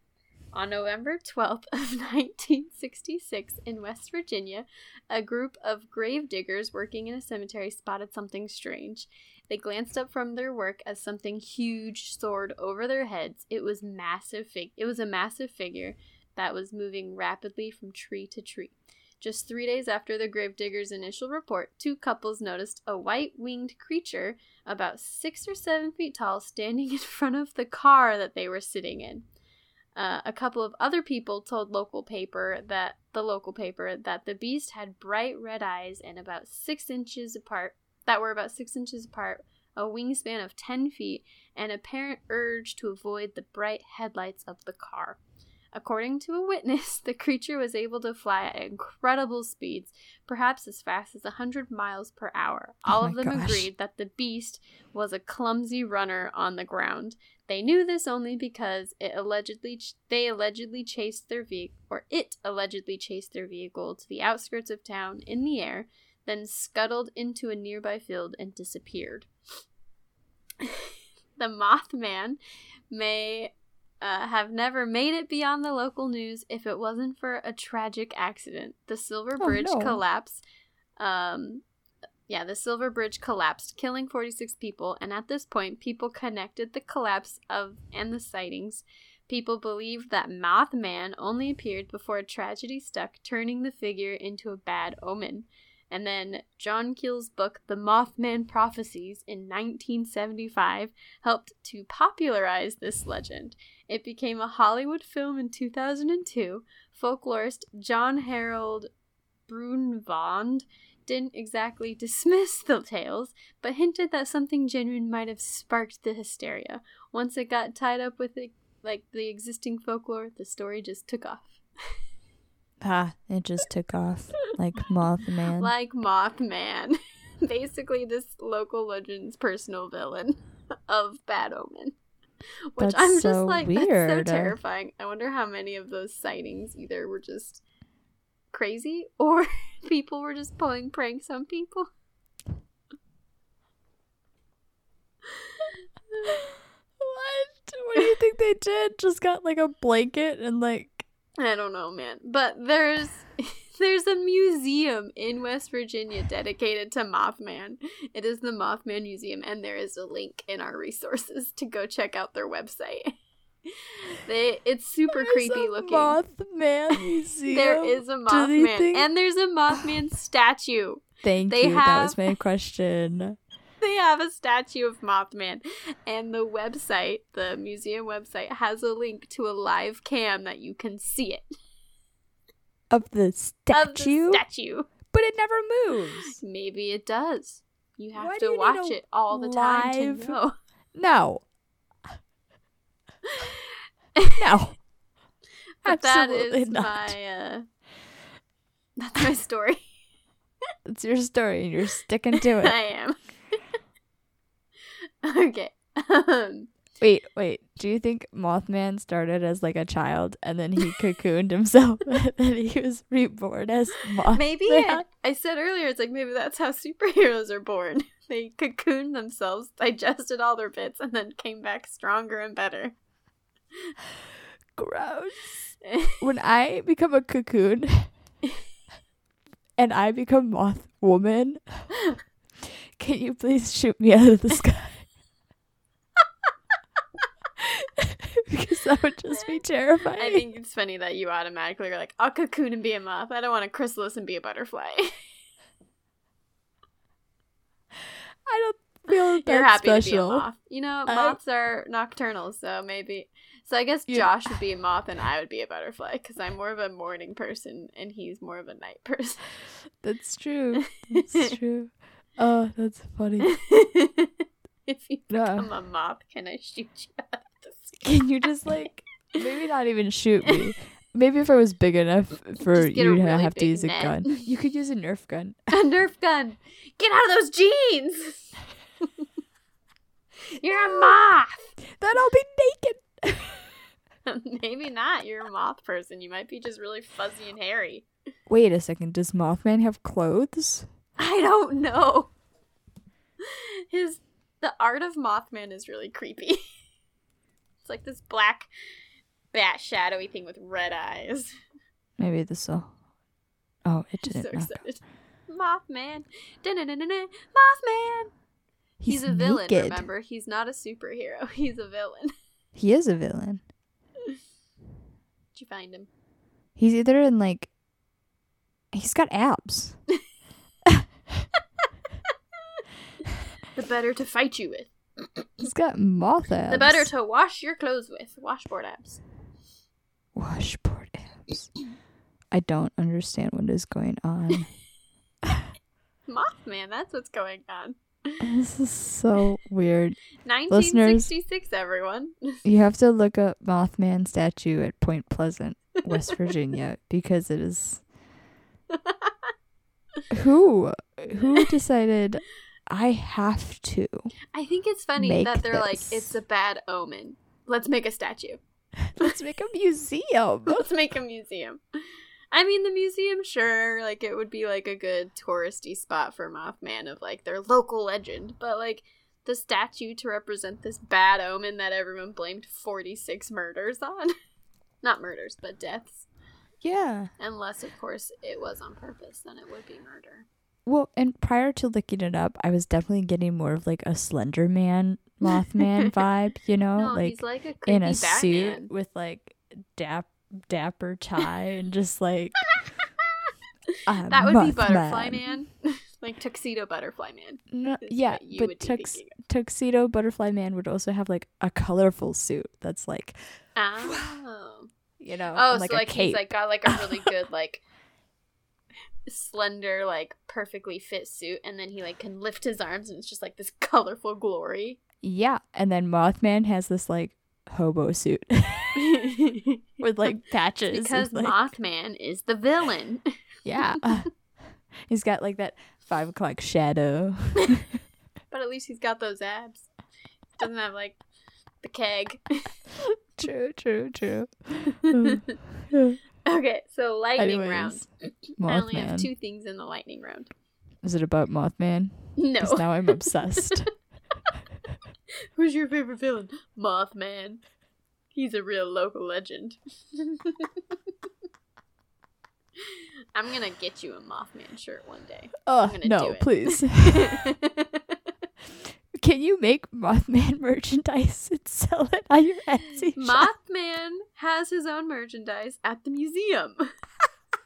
On November 12th of *laughs* 1966 in West Virginia, a group of grave diggers working in a cemetery spotted something strange. They glanced up from their work as something huge soared over their heads. It was massive fig- it was a massive figure that was moving rapidly from tree to tree. Just three days after the gravediggers' initial report, two couples noticed a white winged creature about six or seven feet tall standing *laughs* in front of the car that they were sitting in. Uh, a couple of other people told local paper that the local paper that the beast had bright red eyes and about six inches apart that were about six inches apart, a wingspan of ten feet, and apparent urge to avoid the bright headlights of the car. According to a witness, *laughs* the creature was able to fly at incredible speeds, perhaps as fast as 100 miles per hour. Oh All my of them gosh. agreed that the beast was a clumsy runner on the ground. They knew this only because it allegedly ch- they allegedly chased their vehicle or it allegedly chased their vehicle to the outskirts of town in the air, then scuttled into a nearby field and disappeared. *laughs* the Mothman may uh, have never made it beyond the local news if it wasn't for a tragic accident. The Silver Oh, Bridge no. collapse. Um, yeah, the Silver Bridge collapsed, killing 46 people, and at this point, people connected the collapse of and the sightings. People believed that Mothman only appeared before a tragedy stuck, turning the figure into a bad omen. And then John Keel's book, The Mothman Prophecies, in 1975, helped to popularize this legend. It became a Hollywood film in 2002. Folklorist John Harold Brunvand didn't exactly dismiss the tales, but hinted that something genuine might have sparked the hysteria. Once it got tied up with it, like the existing folklore, the story just took off. *laughs* Ah, it just took off like Mothman. Like Mothman. *laughs* Basically, this local legend's personal villain *laughs* of Bad Omen. Which That's I'm just so like, weird. that's so terrifying. I wonder how many of those sightings either were just crazy or *laughs* people were just pulling pranks on people. what? What do you think they did? Just got like a blanket and like I don't know, man. But there's *laughs* there's a museum in West Virginia dedicated to Mothman. It is the Mothman Museum, and there is a link in our resources to go check out their website. *laughs* They it's super There's creepy a looking. Mothman *laughs* museum. There is a Mothman, think- and there's a Mothman *sighs* statue. Thank they you. That was my question. *laughs* They have a statue of Mothman, and the website, the museum website, has a link to a live cam that you can see it Of the of statue, the statue. but it never moves. Maybe it does. You have Why to you watch it all the time live- to know. No, *laughs* no. But that Absolutely is not. my uh that's my story. It's your story, and you're sticking to *laughs* it. I am. *laughs* okay. *laughs* Wait, wait. Do you think Mothman started as like a child and then he cocooned himself *laughs* and then he was reborn as Mothman? maybe I, I said earlier it's like maybe that's how superheroes are born. They cocooned themselves, digested all their bits, and then came back stronger and better. Gross. When I become a cocoon and I become Moth Woman, can you please shoot me out of the sky? *laughs* because that would just be terrifying. I think it's funny that you automatically are like, I'll cocoon and be a moth. I don't want to chrysalis and be a butterfly. *laughs* I don't feel *laughs* that You're happy to be a special. moth. You know, I- moths are nocturnal, so maybe. So I guess Yeah. Josh would be a moth and I would be a butterfly because I'm more of a morning person and he's more of a night person. That's true. That's true. Oh, that's funny. if you Yeah. become a moth, can I shoot you *laughs* Can you just like maybe not even shoot me? *laughs* Maybe if I was big enough for Just get a you to really have to use a net. gun. You could use a Nerf gun. *laughs* A Nerf gun! Get out of those jeans! You're a moth! Then I'll be naked. Maybe not. You're a moth person. You might be just really fuzzy and hairy. Wait a second. Does Mothman have clothes? I don't know. His the art of Mothman is really creepy. It's like this black bat shadowy thing with red eyes. Maybe this will. Oh, it *laughs* I'm didn't. so excited. Mothman. Da-na-na-na-na. Mothman. He's, a villain, naked. remember? He's not a superhero. *laughs* He's a villain. He is a villain. Did you find him? He's either in like. He's got abs. *laughs* The better to fight you with. He's got moth abs. The better to wash your clothes with. Washboard abs. washboard abs. I don't understand what is going on. *laughs* Mothman, that's what's going on. This is so weird. 1966, everyone. You have to look up Mothman statue at Point Pleasant, West Virginia, *laughs* because it is. *laughs* Who? Who decided I have to? I think it's funny that they're like, it's a bad omen. Let's make a statue. *laughs* Let's make a museum. *laughs* Let's make a museum. I mean, the museum, sure, like it would be like a good touristy spot for Mothman of like their local legend, but like the statue to represent this bad omen that everyone blamed 46 murders on. *laughs* Not murders, but deaths. Yeah. Unless, of course, it was on purpose, then it would be murder. Well, and prior to looking it up, I was definitely getting more of like a Slender Man *laughs* Mothman vibe, you know, no, like, he's like a in a Batman. suit with like dap dapper tie and just like *laughs* That would be Butterfly Mothman. Man. *laughs* like Tuxedo Butterfly Man. No, yeah, but tux- tuxedo butterfly man would also have like a colorful suit that's like Oh. *sighs* you know Oh, and, like so like cape. he's like got like a really good like slender like perfectly fit suit and then he like can lift his arms and it's just like this *laughs* colorful glory. yeah, and then Mothman has this like hobo suit *laughs* with like patches. because and, like, Mothman is the villain. *laughs* yeah, he's got like that five o'clock shadow. but at least he's got those abs. Doesn't have like the keg. true, true, true. Okay, so lightning round. Anyways, I only have two things in the lightning round. Is it about Mothman? No. now I'm obsessed. *laughs* *laughs* Who's your favorite villain? Mothman. He's a real local legend. *laughs* I'm gonna get you a Mothman shirt one day. oh do no, please. Can you make Mothman *laughs* merchandise and sell it on your Etsy shop? Mothman has his own merchandise at the museum.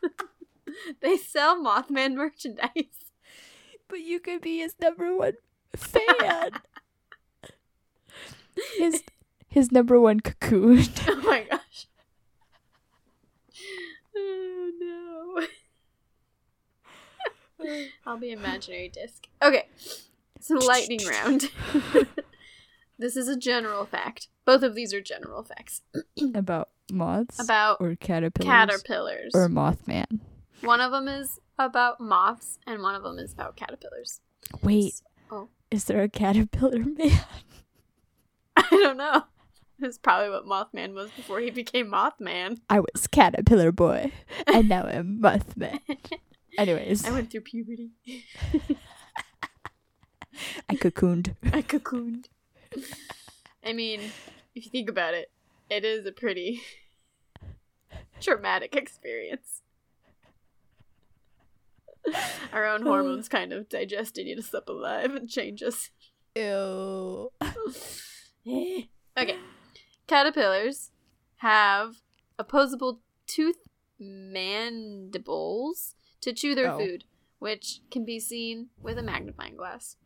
*laughs* they sell Mothman merchandise. But you could be his number one fan. his his number one cocoon. *laughs* Oh my gosh. Oh no. I'll be imaginary disc. Okay. So lightning round. *laughs* this is a general fact. Both of these are general facts *clears throat* About moths about or caterpillars caterpillars. or Mothman. One of them is about moths and one of them is about caterpillars. Wait, Oh. is there a caterpillar *laughs* man? I don't know. That's probably what Mothman was before he became Mothman. I was caterpillar boy, and now I'm Mothman. *laughs* Anyways, I went through puberty. *laughs* I cocooned. I cocooned. I mean, if you think about it, it is a pretty *laughs* traumatic experience. Our own oh. hormones kind of digest you to us up alive and change us. Ew. okay. Caterpillars have opposable tooth mandibles to chew their Oh. food, which can be seen with a magnifying glass.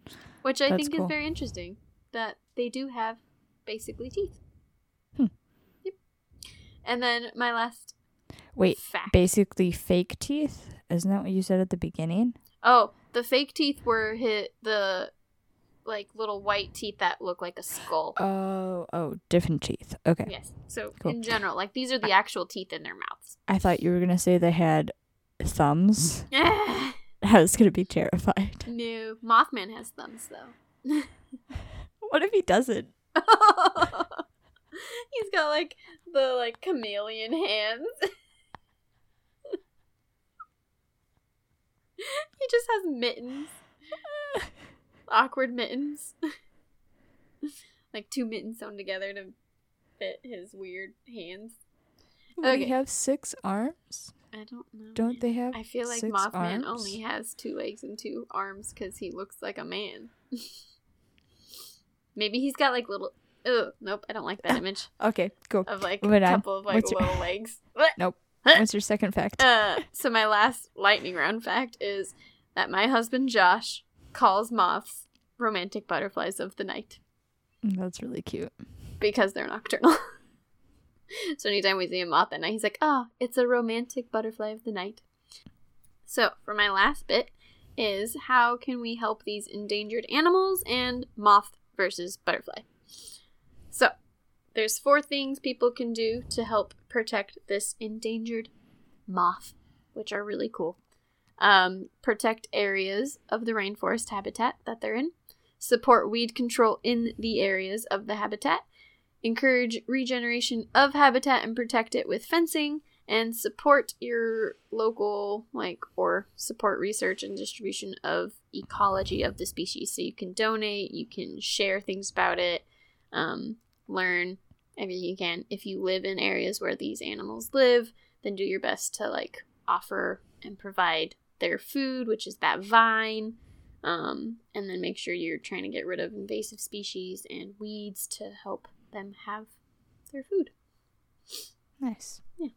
Which I That's think cool. is very interesting that they do have basically teeth. Hmm. Yep. And then my last Wait, fact. basically fake teeth? Isn't that what you said at the beginning? oh, the fake teeth were hit the like little white teeth that look like a skull. Oh, oh, different teeth. Okay. Yes. So Cool. in general, like these are the actual teeth in their mouths. I thought you were gonna say they had thumbs. *laughs* *laughs* I was gonna be terrified. no, Mothman has thumbs though. *laughs* What if he doesn't? *laughs* He's got like the like chameleon hands. he just has mittens. Awkward mittens. like two mittens sewn together to fit his weird hands. Would Okay. he have six arms? I don't know. Don't they have? I feel like Mothman arms? only has two legs and two arms because he looks like a man. *laughs* Maybe he's got like little. Oh nope, I don't like that *laughs* image Okay, go. of like Moving a on. couple of like What's your- little legs. What? Nope. What's your second fact? Uh, so my last lightning round fact is that my husband Josh calls moths romantic butterflies of the night That's really cute. because they're nocturnal. *laughs* *laughs* so anytime we see a moth at night, he's like, "Ah, it's a romantic butterfly of the night." So for my last bit, is how can we help these endangered animals and moth versus butterfly. So, there's four things people can do to help protect this endangered moth, which are really cool. Um, protect areas of the rainforest habitat that they're in, support weed control in the areas of the habitat, encourage regeneration of habitat and protect it with fencing, and support your local, like, or support research and distribution of ecology of the species. So you can donate, you can share things about it, um, learn everything you can. If you live in areas where these animals live, then do your best to, like, offer and provide their food, which is that vine. Um, and then make sure you're trying to get rid of invasive species and weeds to help them have their food. Nice. Yeah.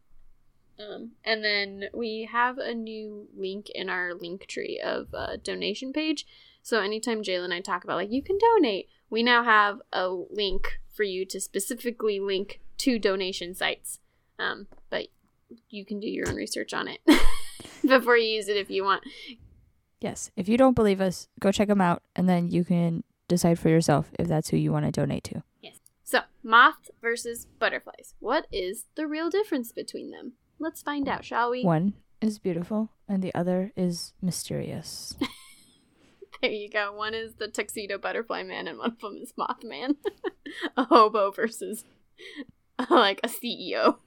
Um, and then we have a new link in our link tree of a donation page. So anytime Jayla and I talk about like you can donate, we now have a link for you to specifically link to donation sites. Um, but you can do your own research on it *laughs* before you use it if you want. Yes. If you don't believe us, go check them out, and then you can decide for yourself if that's who you want to donate to. So, moths versus butterflies. What is the real difference between them? Let's find out, shall we? One is beautiful, and the other is mysterious. *laughs* There you go. One is the tuxedo butterfly man, and one of them is Mothman. *laughs* a hobo versus *laughs* like a CEO.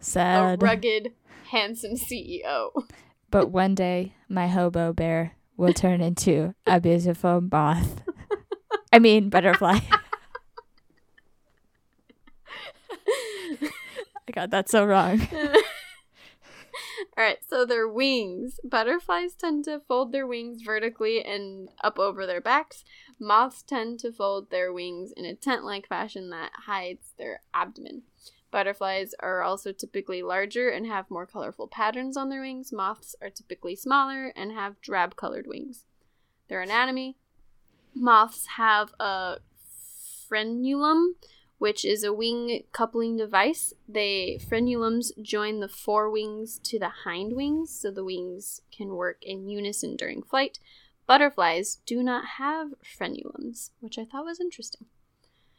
Sad. A rugged, handsome CEO. but one day, my hobo bear will turn into a beautiful moth. I mean, butterfly. *laughs* I got that so wrong. *laughs* All right, so their wings. Butterflies tend to fold their wings vertically and up over their backs. Moths tend to fold their wings in a tent like fashion that hides their abdomen. Butterflies are also typically larger and have more colorful patterns on their wings. Moths are typically smaller and have drab colored wings. Their anatomy moths have a frenulum, which is a wing coupling device. They frenulums join the forewings to the hind wings, so the wings can work in unison during flight. Butterflies do not have frenulums, which I thought was interesting.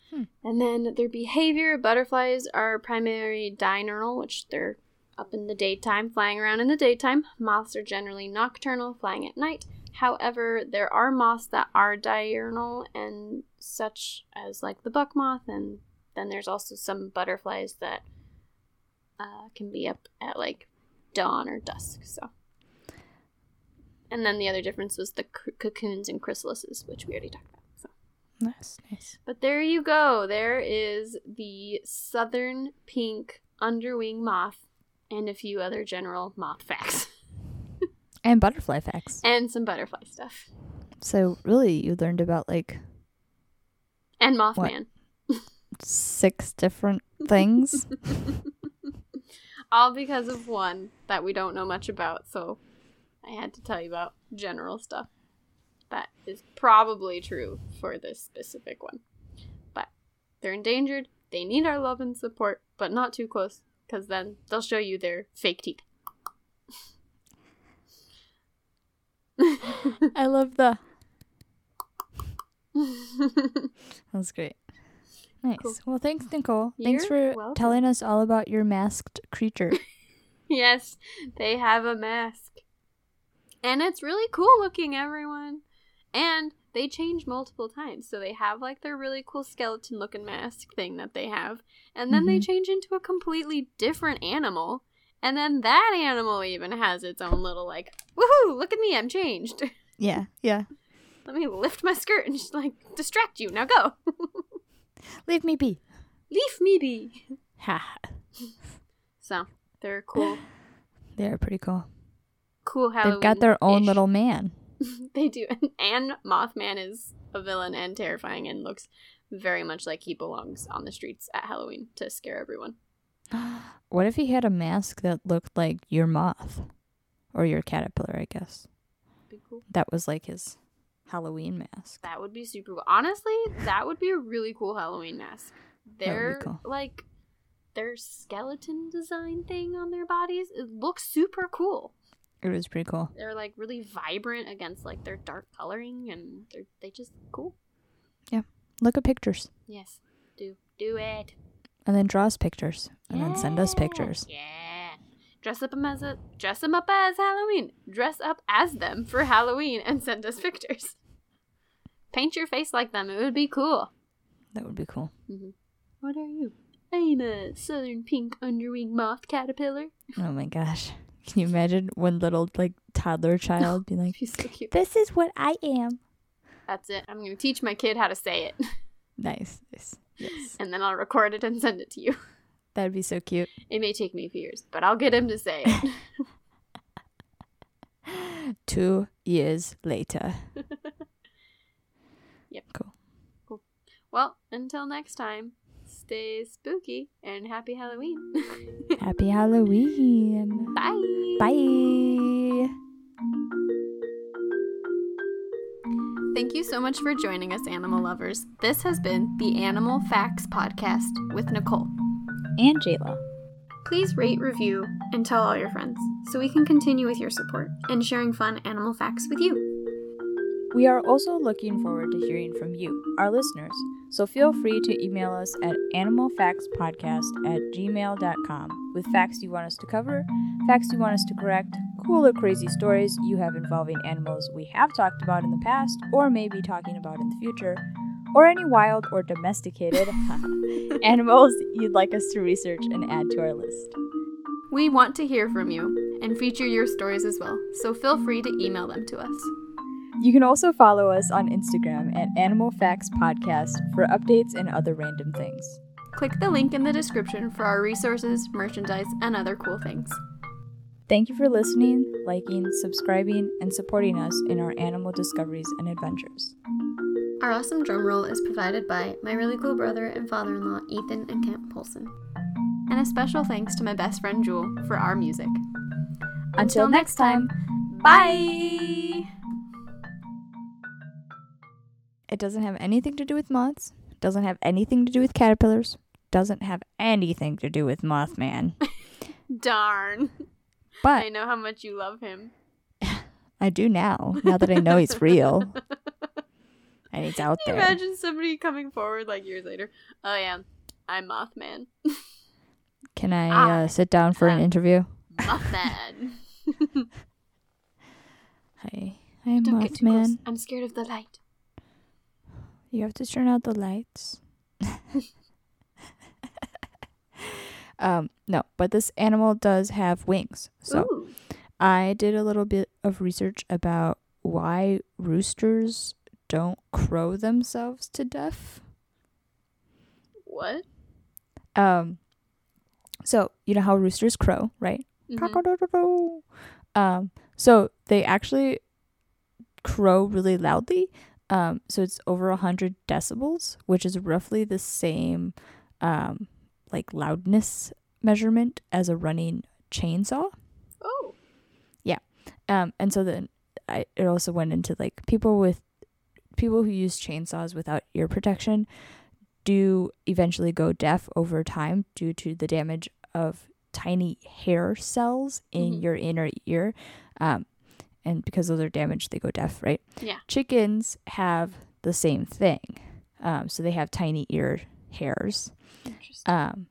Hmm. And then their behavior butterflies are primary diurnal, which they're up in the daytime, flying around in the daytime. Moths are generally nocturnal, flying at night. However, there are moths that are diurnal and such as like the buck moth, and then there's also some butterflies that uh, can be up at like dawn or dusk. So, and then the other difference was the c- cocoons and chrysalises, which we already talked about. So, Nice, nice. but there you go. There is the southern pink underwing moth, and a few other general moth facts, *laughs* And butterfly facts. and some butterfly stuff, So, really, you learned about like and Mothman. six different things. *laughs* All because of one that we don't know much about, so I had to tell you about general stuff. That is probably true for this specific one. But they're endangered, they need our love and support, but not too close, because then they'll show you their fake teeth. *laughs* I love the. that *laughs* was great. Nice. Cool. Well, thanks, Nicole. thanks You're for welcome. telling us all about your masked creature. *laughs* yes, they have a mask. And it's really cool looking, everyone. And they change multiple times. So they have like their really cool skeleton looking mask thing that they have. And then they Mhm. change into a completely different animal. And then that animal even has its own little like, woohoo, look at me, I'm changed. *laughs* yeah, yeah. Let me lift my skirt and just like distract you. Now go. *laughs* Leave me be. Leave me be. Ha. *laughs* So they're cool. *sighs* They're pretty cool. Cool Halloween. They've got their own little man. they do. And Mothman is a villain and terrifying and looks very much like he belongs on the streets at Halloween to scare everyone. *gasps* What if he had a mask that looked like your moth? Or your caterpillar, I guess. Be cool. That was like his Halloween mask. That would be super cool. Honestly, that would be a really cool Halloween mask. That would be They're cool. like their skeleton design thing on their bodies. It looks super cool. It was pretty cool. They're like really vibrant against like their dark coloring, and they're they just cool. Yeah. Look at pictures. Yes, do do it. And then draw us pictures. And then send us pictures. Yeah. Dress up them as a dress them up as Halloween. Dress up as them for Halloween and send us pictures. Paint your face like them. It would be cool. That would be cool. Mm-hmm. What are you? I'm a southern pink underwing moth caterpillar. Oh my gosh. Can you imagine one little like toddler *laughs* child being like, so cute. This is what I am. That's it. I'm gonna teach my kid how to say it, *laughs* Nice. Nice. Yes. and then I'll record it and send it to you. That'd be so cute. It may take me a few years, but I'll get him to say it. *laughs* Two years later. *laughs* Yep. Cool. Cool. Well, until next time, stay spooky and happy Halloween. *laughs* Happy Halloween. Bye. Bye. Thank you so much for joining us, animal lovers. This has been the Animal Facts Podcast with Nicole. And Jayla. Please rate, review, and tell all your friends so we can continue with your support and sharing fun animal facts with you. We are also looking forward to hearing from you, our listeners. So feel free to email us at animalfactspodcast at gmail.com with facts you want us to cover, facts you want us to correct, cool or crazy stories you have involving animals we have talked about in the past or may be talking about in the future, or any wild or domesticated *laughs* animals you'd like us to research and add to our list. We want to hear from you and feature your stories as well, so feel free to email them to us. You can also follow us on Instagram at Animal Facts Podcast for updates and other random things. Click the link in the description for our resources, merchandise, and other cool things. Thank you for listening, liking, subscribing, and supporting us in our animal discoveries and adventures. Our awesome drum roll is provided by my really cool brother and father in law, Ethan and Kent Polson. And a special thanks to my best friend Jewel for our music. Until next time, bye! it doesn't have anything to do with moths, doesn't have anything to do with caterpillars, doesn't have anything to do with Mothman. *laughs* Darn. I know how much you love him. *laughs* I do now, now that I know he's real *laughs* and he's out Can you there. Imagine somebody coming forward like years later. Oh yeah, I'm Mothman. *laughs* Can I Ah. uh, sit down for an Um, interview? Mothman. Hi, I'm Don't get too close. Mothman. I'm scared of the light. You have to turn out the lights. Um, no, but this animal does have wings. So Ooh. I did a little bit of research about why roosters don't crow themselves to death. What? Um, so you know how roosters crow, right? Mhm. Um, so they actually crow really loudly. Um, so it's over a hundred decibels, which is roughly the same, um, like loudness measurement as a running chainsaw. Oh. Yeah. Um, and so then I, it also went into like people with people who use chainsaws without ear protection do eventually go deaf over time due to the damage of tiny hair cells in Mhm. your inner ear. Um, and because those are damaged, they go deaf, right? Yeah. Chickens have the same thing. Um, so they have tiny ear hairs. Um,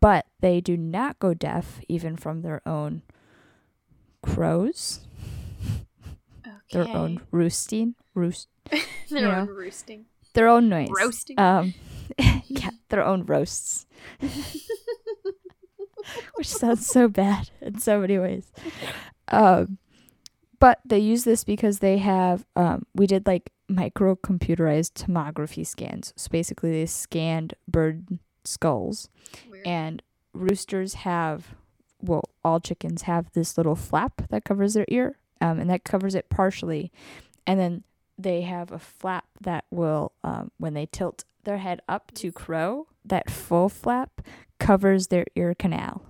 but they do not go deaf even from their own crows, okay. *laughs* their own roosting, roost, *laughs* Their you own know. roosting. their own noise. Roasting. Um, *laughs* yeah, their own roasts, which sounds so bad in so many ways. Um, but they use this because they have. Um, we did like micro computerized tomography scans. So basically, they scanned bird skulls Weird. and roosters have well all chickens have this little flap that covers their ear um, and that covers it partially and then they have a flap that will um, when they tilt their head up to crow that full flap covers their ear canal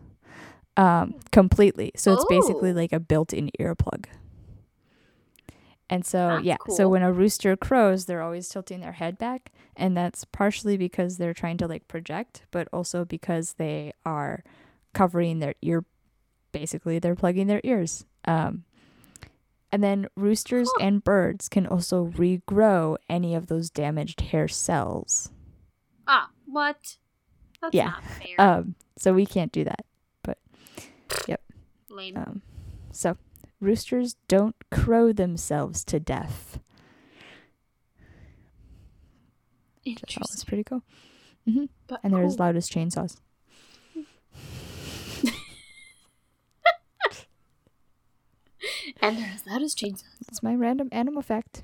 um, completely so it's basically Oh. like a built-in earplug And so, That's yeah, so when a rooster crows, they're always tilting their head back. And that's partially because they're trying to like project, but also because they are covering their ear. Basically, they're plugging their ears. Um, and then roosters and birds can also regrow any of those damaged hair cells. Ah, what? That's Yeah. Um, so we can't do that. But, yep. Lame. Um, so roosters don't crow themselves to death. Which I was pretty cool. hmm But *laughs* *laughs* And they're as loud as chainsaws. And they're as loud as chainsaws. It's my random animal fact.